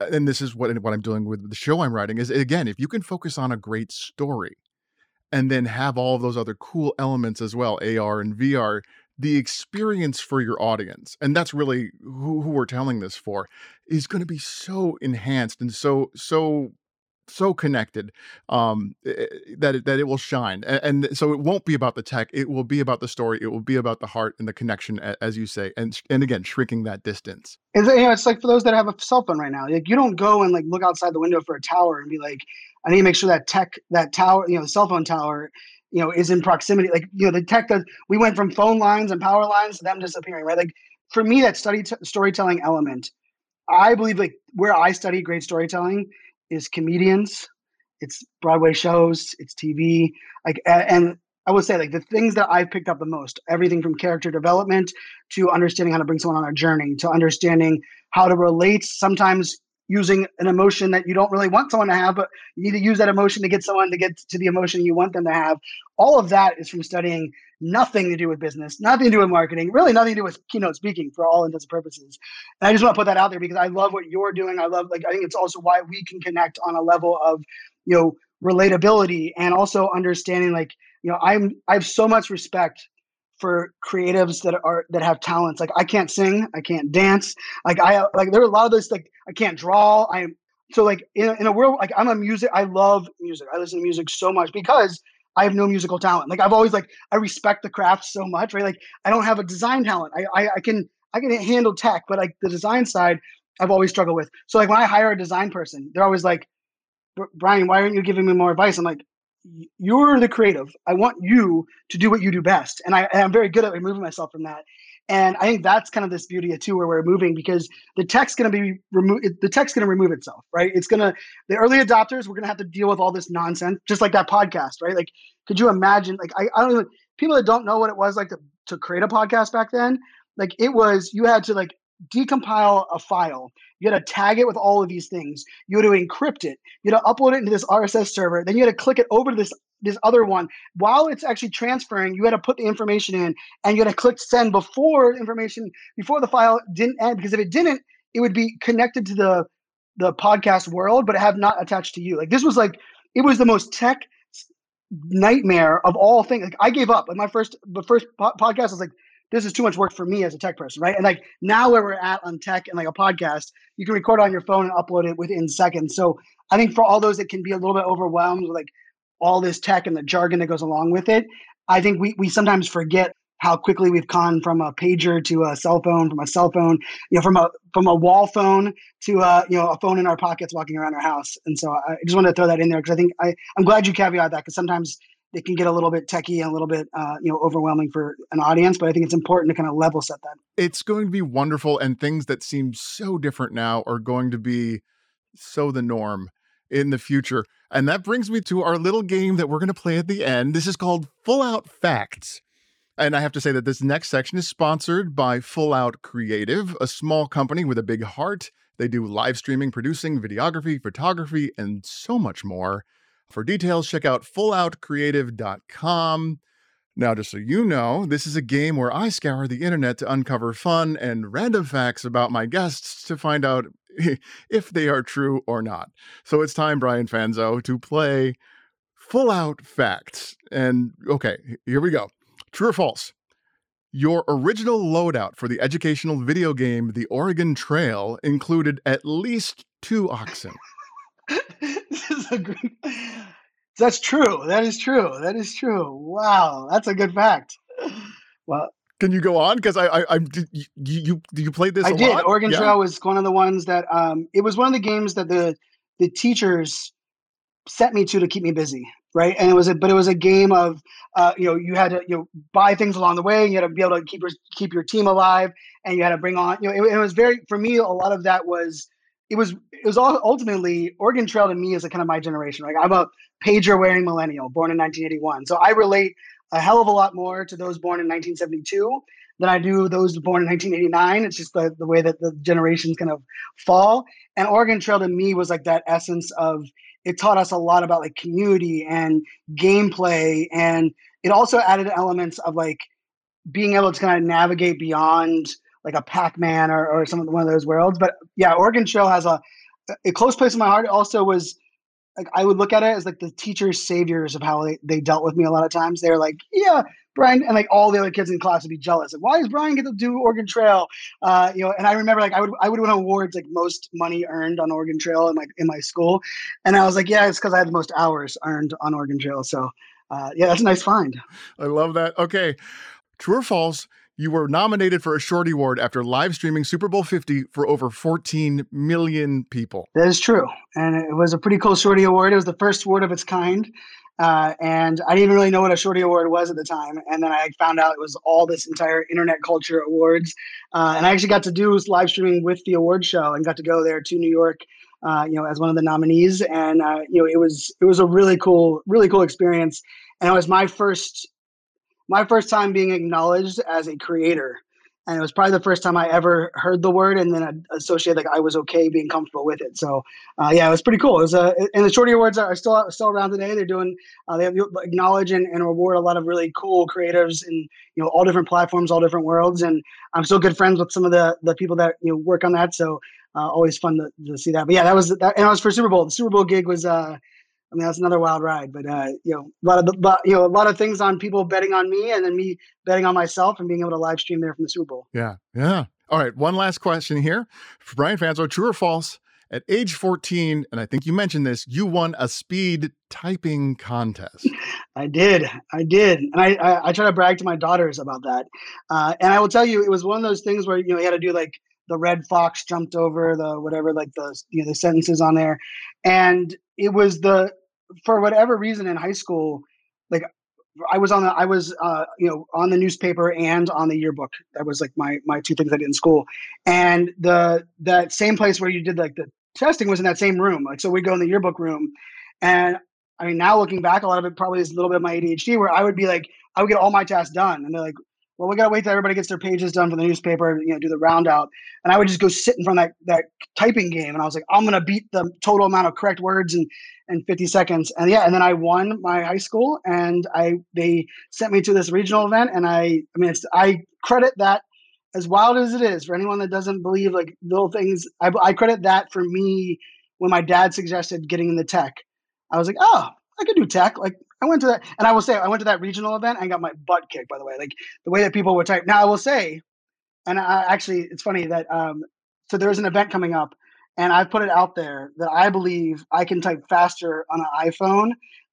And this is what what I'm doing with the show I'm writing is again if you can focus on a great story and then have all of those other cool elements as well, AR and VR, the experience for your audience, and that's really who, who we're telling this for, is going to be so enhanced and so so so connected um, eh, eh, that it, that it will shine. And, and, so it won't be about the tech; it will be about the story. It will be about the heart and the connection, as you say. And and again, shrinking that distance. It's, you know, it's like for those that have a cell phone right now. Like you don't go and like look outside the window for a tower and be like, I need to make sure that tech that tower, you know, the cell phone tower you know, is in proximity. Like, you know, the tech that we went from phone lines and power lines to them disappearing, right? Like, for me, that study t- storytelling element, I believe like where I study great storytelling is comedians, it's Broadway shows, it's TV, like, and I would say like the things that I've picked up the most, everything from character development to understanding how to bring someone on a journey to understanding how to relate sometimes using an emotion that you don't really want someone to have, but you need to use that emotion to get someone to get to the emotion you want them to have. All of that is from studying nothing to do with business, nothing to do with marketing, really nothing to do with keynote speaking for all intents and purposes. And I just want to put that out there because I love what you're doing. I love like I think it's also why we can connect on a level of, you know, relatability and also understanding like, you know, I'm I have so much respect for creatives that are that have talents. Like I can't sing, I can't dance. Like I like there are a lot of this like I can't draw. I'm so like in, in a world like I'm a music. I love music. I listen to music so much because I have no musical talent. Like I've always like I respect the craft so much. Right. Like I don't have a design talent. I I, I can I can handle tech, but like the design side I've always struggled with. So like when I hire a design person, they're always like, Brian, why aren't you giving me more advice? I'm like, you're the creative. I want you to do what you do best. And I, am very good at removing myself from that. And I think that's kind of this beauty too, where we're moving because the tech's going to be removed. The tech's going to remove itself, right? It's going to, the early adopters, we're going to have to deal with all this nonsense, just like that podcast, right? Like, could you imagine, like, I, I don't know, people that don't know what it was like to, to create a podcast back then, like it was, you had to like decompile a file. You had to tag it with all of these things. You had to encrypt it. You had to upload it into this RSS server. Then you had to click it over to this this other one. While it's actually transferring, you had to put the information in and you had to click send before information before the file didn't end because if it didn't, it would be connected to the the podcast world, but have not attached to you. Like this was like it was the most tech nightmare of all things. Like I gave up. Like my first the first po- podcast was like this is too much work for me as a tech person, right? And like now where we're at on tech and like a podcast, you can record on your phone and upload it within seconds. So I think for all those that can be a little bit overwhelmed with like all this tech and the jargon that goes along with it, I think we we sometimes forget how quickly we've gone from a pager to a cell phone, from a cell phone, you know, from a from a wall phone to a you know a phone in our pockets walking around our house. And so I just wanted to throw that in there because I think I I'm glad you caveat that because sometimes it can get a little bit techy and a little bit uh, you know overwhelming for an audience but i think it's important to kind of level set that it's going to be wonderful and things that seem so different now are going to be so the norm in the future and that brings me to our little game that we're going to play at the end this is called full out facts and I have to say that this next section is sponsored by Full Out Creative, a small company with a big heart. They do live streaming, producing, videography, photography, and so much more. For details, check out fulloutcreative.com. Now, just so you know, this is a game where I scour the internet to uncover fun and random facts about my guests to find out if they are true or not. So it's time, Brian Fanzo, to play Full Out Facts. And okay, here we go. True or false? Your original loadout for the educational video game The Oregon Trail included at least two oxen. this a great. That's true. That is true. That is true. Wow, that's a good fact. Well, can you go on? Because I, I, I did you, you, you played this? I did. Lot? Oregon yeah. Trail was one of the ones that um, it was one of the games that the the teachers set me to to keep me busy, right? And it was a, but it was a game of, uh, you know, you had to you know buy things along the way. And you had to be able to keep your keep your team alive, and you had to bring on, you know, it, it was very for me. A lot of that was it was it was all ultimately Oregon Trail to me is a kind of my generation. Like I'm a pager wearing millennial, born in 1981, so I relate a hell of a lot more to those born in 1972 than I do those born in 1989. It's just the, the way that the generations kind of fall. And Oregon Trail to me was like that essence of it taught us a lot about like community and gameplay. And it also added elements of like being able to kind of navigate beyond like a Pac-Man or, or some one of those worlds. But yeah, Oregon Trail has a a close place in my heart. Also was like I would look at it as like the teachers' saviors of how they, they dealt with me a lot of times. They're like, yeah, Brian, and like all the other kids in class would be jealous. Like, why does Brian get to do Oregon Trail? Uh, you know, and I remember like I would I would win awards like most money earned on Oregon Trail in my in my school, and I was like, yeah, it's because I had the most hours earned on Oregon Trail. So, uh, yeah, that's a nice find. I love that. Okay, true or false? You were nominated for a Shorty Award after live streaming Super Bowl 50 for over 14 million people. That is true. And it was a pretty cool Shorty Award. It was the first award of its kind. Uh, and I didn't really know what a Shorty Award was at the time. And then I found out it was all this entire internet culture awards. Uh, and I actually got to do live streaming with the award show and got to go there to New York, uh, you know, as one of the nominees. And uh, you know, it was it was a really cool, really cool experience. And it was my first my first time being acknowledged as a creator. And it was probably the first time I ever heard the word and then associated like I was okay being comfortable with it. So uh, yeah, it was pretty cool. It was uh, and the Shorty Awards are still still around today. They're doing uh, they acknowledge and, and reward a lot of really cool creatives in you know all different platforms, all different worlds. And I'm still good friends with some of the the people that you know work on that. So uh, always fun to, to see that. But yeah, that was that, and it was for Super Bowl. The Super Bowl gig was uh I mean, that's another wild ride. But uh, you know, a lot of the, but, you know, a lot of things on people betting on me, and then me betting on myself, and being able to live stream there from the Super Bowl. Yeah, yeah. All right, one last question here for Brian Fanzo: True or false? At age 14, and I think you mentioned this, you won a speed typing contest. I did. I did. And I, I, I try to brag to my daughters about that. Uh, and I will tell you, it was one of those things where, you know, you had to do like the red fox jumped over the whatever, like the, you know, the sentences on there. And it was the, for whatever reason in high school, like I was on the I was uh, you know on the newspaper and on the yearbook. That was like my my two things I did in school. And the that same place where you did like the testing was in that same room. Like so we go in the yearbook room and I mean now looking back a lot of it probably is a little bit of my ADHD where I would be like I would get all my tasks done and they're like well, we gotta wait till everybody gets their pages done for the newspaper, you know, do the round out. And I would just go sit in front of that that typing game, and I was like, I'm gonna beat the total amount of correct words in in 50 seconds. And yeah, and then I won my high school, and I they sent me to this regional event, and I I mean, it's I credit that as wild as it is for anyone that doesn't believe like little things. I I credit that for me when my dad suggested getting in the tech. I was like, oh, I could do tech. Like I went to that, and I will say I went to that regional event and got my butt kicked. By the way, like the way that people would type. Now I will say, and I, actually, it's funny that um, so there's an event coming up, and I put it out there that I believe I can type faster on an iPhone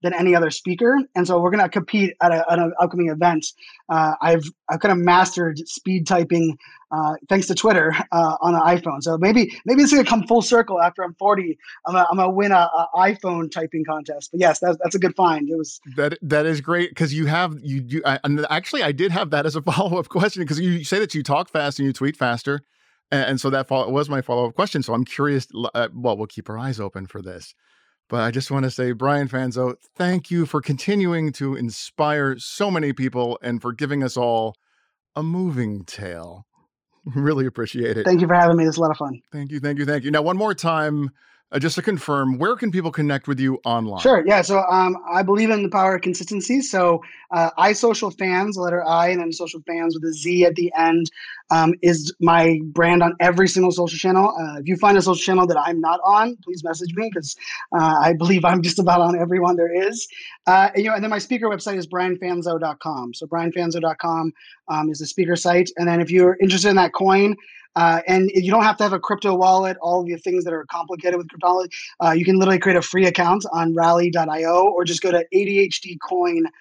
than any other speaker. And so we're going to compete at, a, at, an upcoming event. Uh, I've I've kind of mastered speed typing uh, thanks to Twitter uh, on an iPhone. So maybe maybe it's going to come full circle after I'm 40. I'm gonna, win a, iPhone typing contest. But yes, that's that's a good find. It was that that is great because you have you you I, actually I did have that as a follow up question because you say that you talk fast and you tweet faster. And, and so that follow, was my follow up question. So I'm curious. Uh, well, we'll keep our eyes open for this. But I just want to say, Brian Fanzo, thank you for continuing to inspire so many people and for giving us all a moving tale. Really appreciate it. Thank you for having me. It's a lot of fun. Thank you. Thank you. Thank you. Now, one more time, uh, just to confirm, where can people connect with you online? Sure. Yeah. So um, I believe in the power of consistency. So uh, iSocialFanz, letter I, and then Social Fans with a Z at the end, um, is my brand on every single social channel. Uh, if you find a social channel that I'm not on, please message me because uh, I believe I'm just about on every one there is. Uh, and, you know, and then my speaker website is brianfanzo.com. So brianfanzo.com um, is the speaker site. And then if you're interested in that coin, uh, and you don't have to have a crypto wallet, all the things that are complicated with cryptology. Uh, you can literally create a free account on rally.io or just go to ADHDcoin.com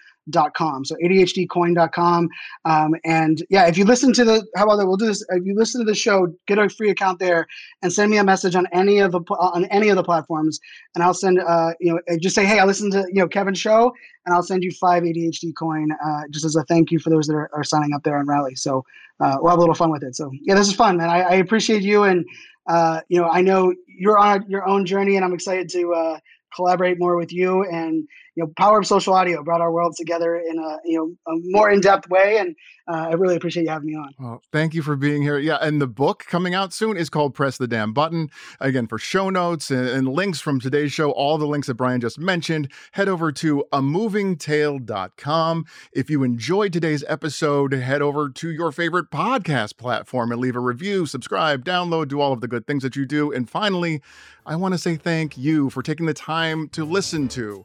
com. So ADHDcoin.com. Um, and yeah, if you listen to the, how about that? We'll do this. If you listen to the show, get a free account there and send me a message on any of the, on any of the platforms. And I'll send, uh, you know, just say, Hey, I listened to, you know, Kevin's show and I'll send you five ADHD coin, uh, just as a thank you for those that are, are signing up there on rally. So, uh, we'll have a little fun with it. So yeah, this is fun, man. I, I appreciate you. And, uh, you know, I know you're on your own journey and I'm excited to, uh, collaborate more with you and you know power of social audio brought our worlds together in a you know a more in-depth way and uh, i really appreciate you having me on. Well, thank you for being here. Yeah and the book coming out soon is called press the damn button. Again for show notes and, and links from today's show all the links that brian just mentioned head over to a movingtale.com if you enjoyed today's episode head over to your favorite podcast platform and leave a review subscribe download do all of the good things that you do. And finally i want to say thank you for taking the time to listen to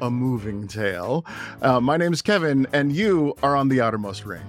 a moving tale. Uh, my name is Kevin, and you are on the outermost ring.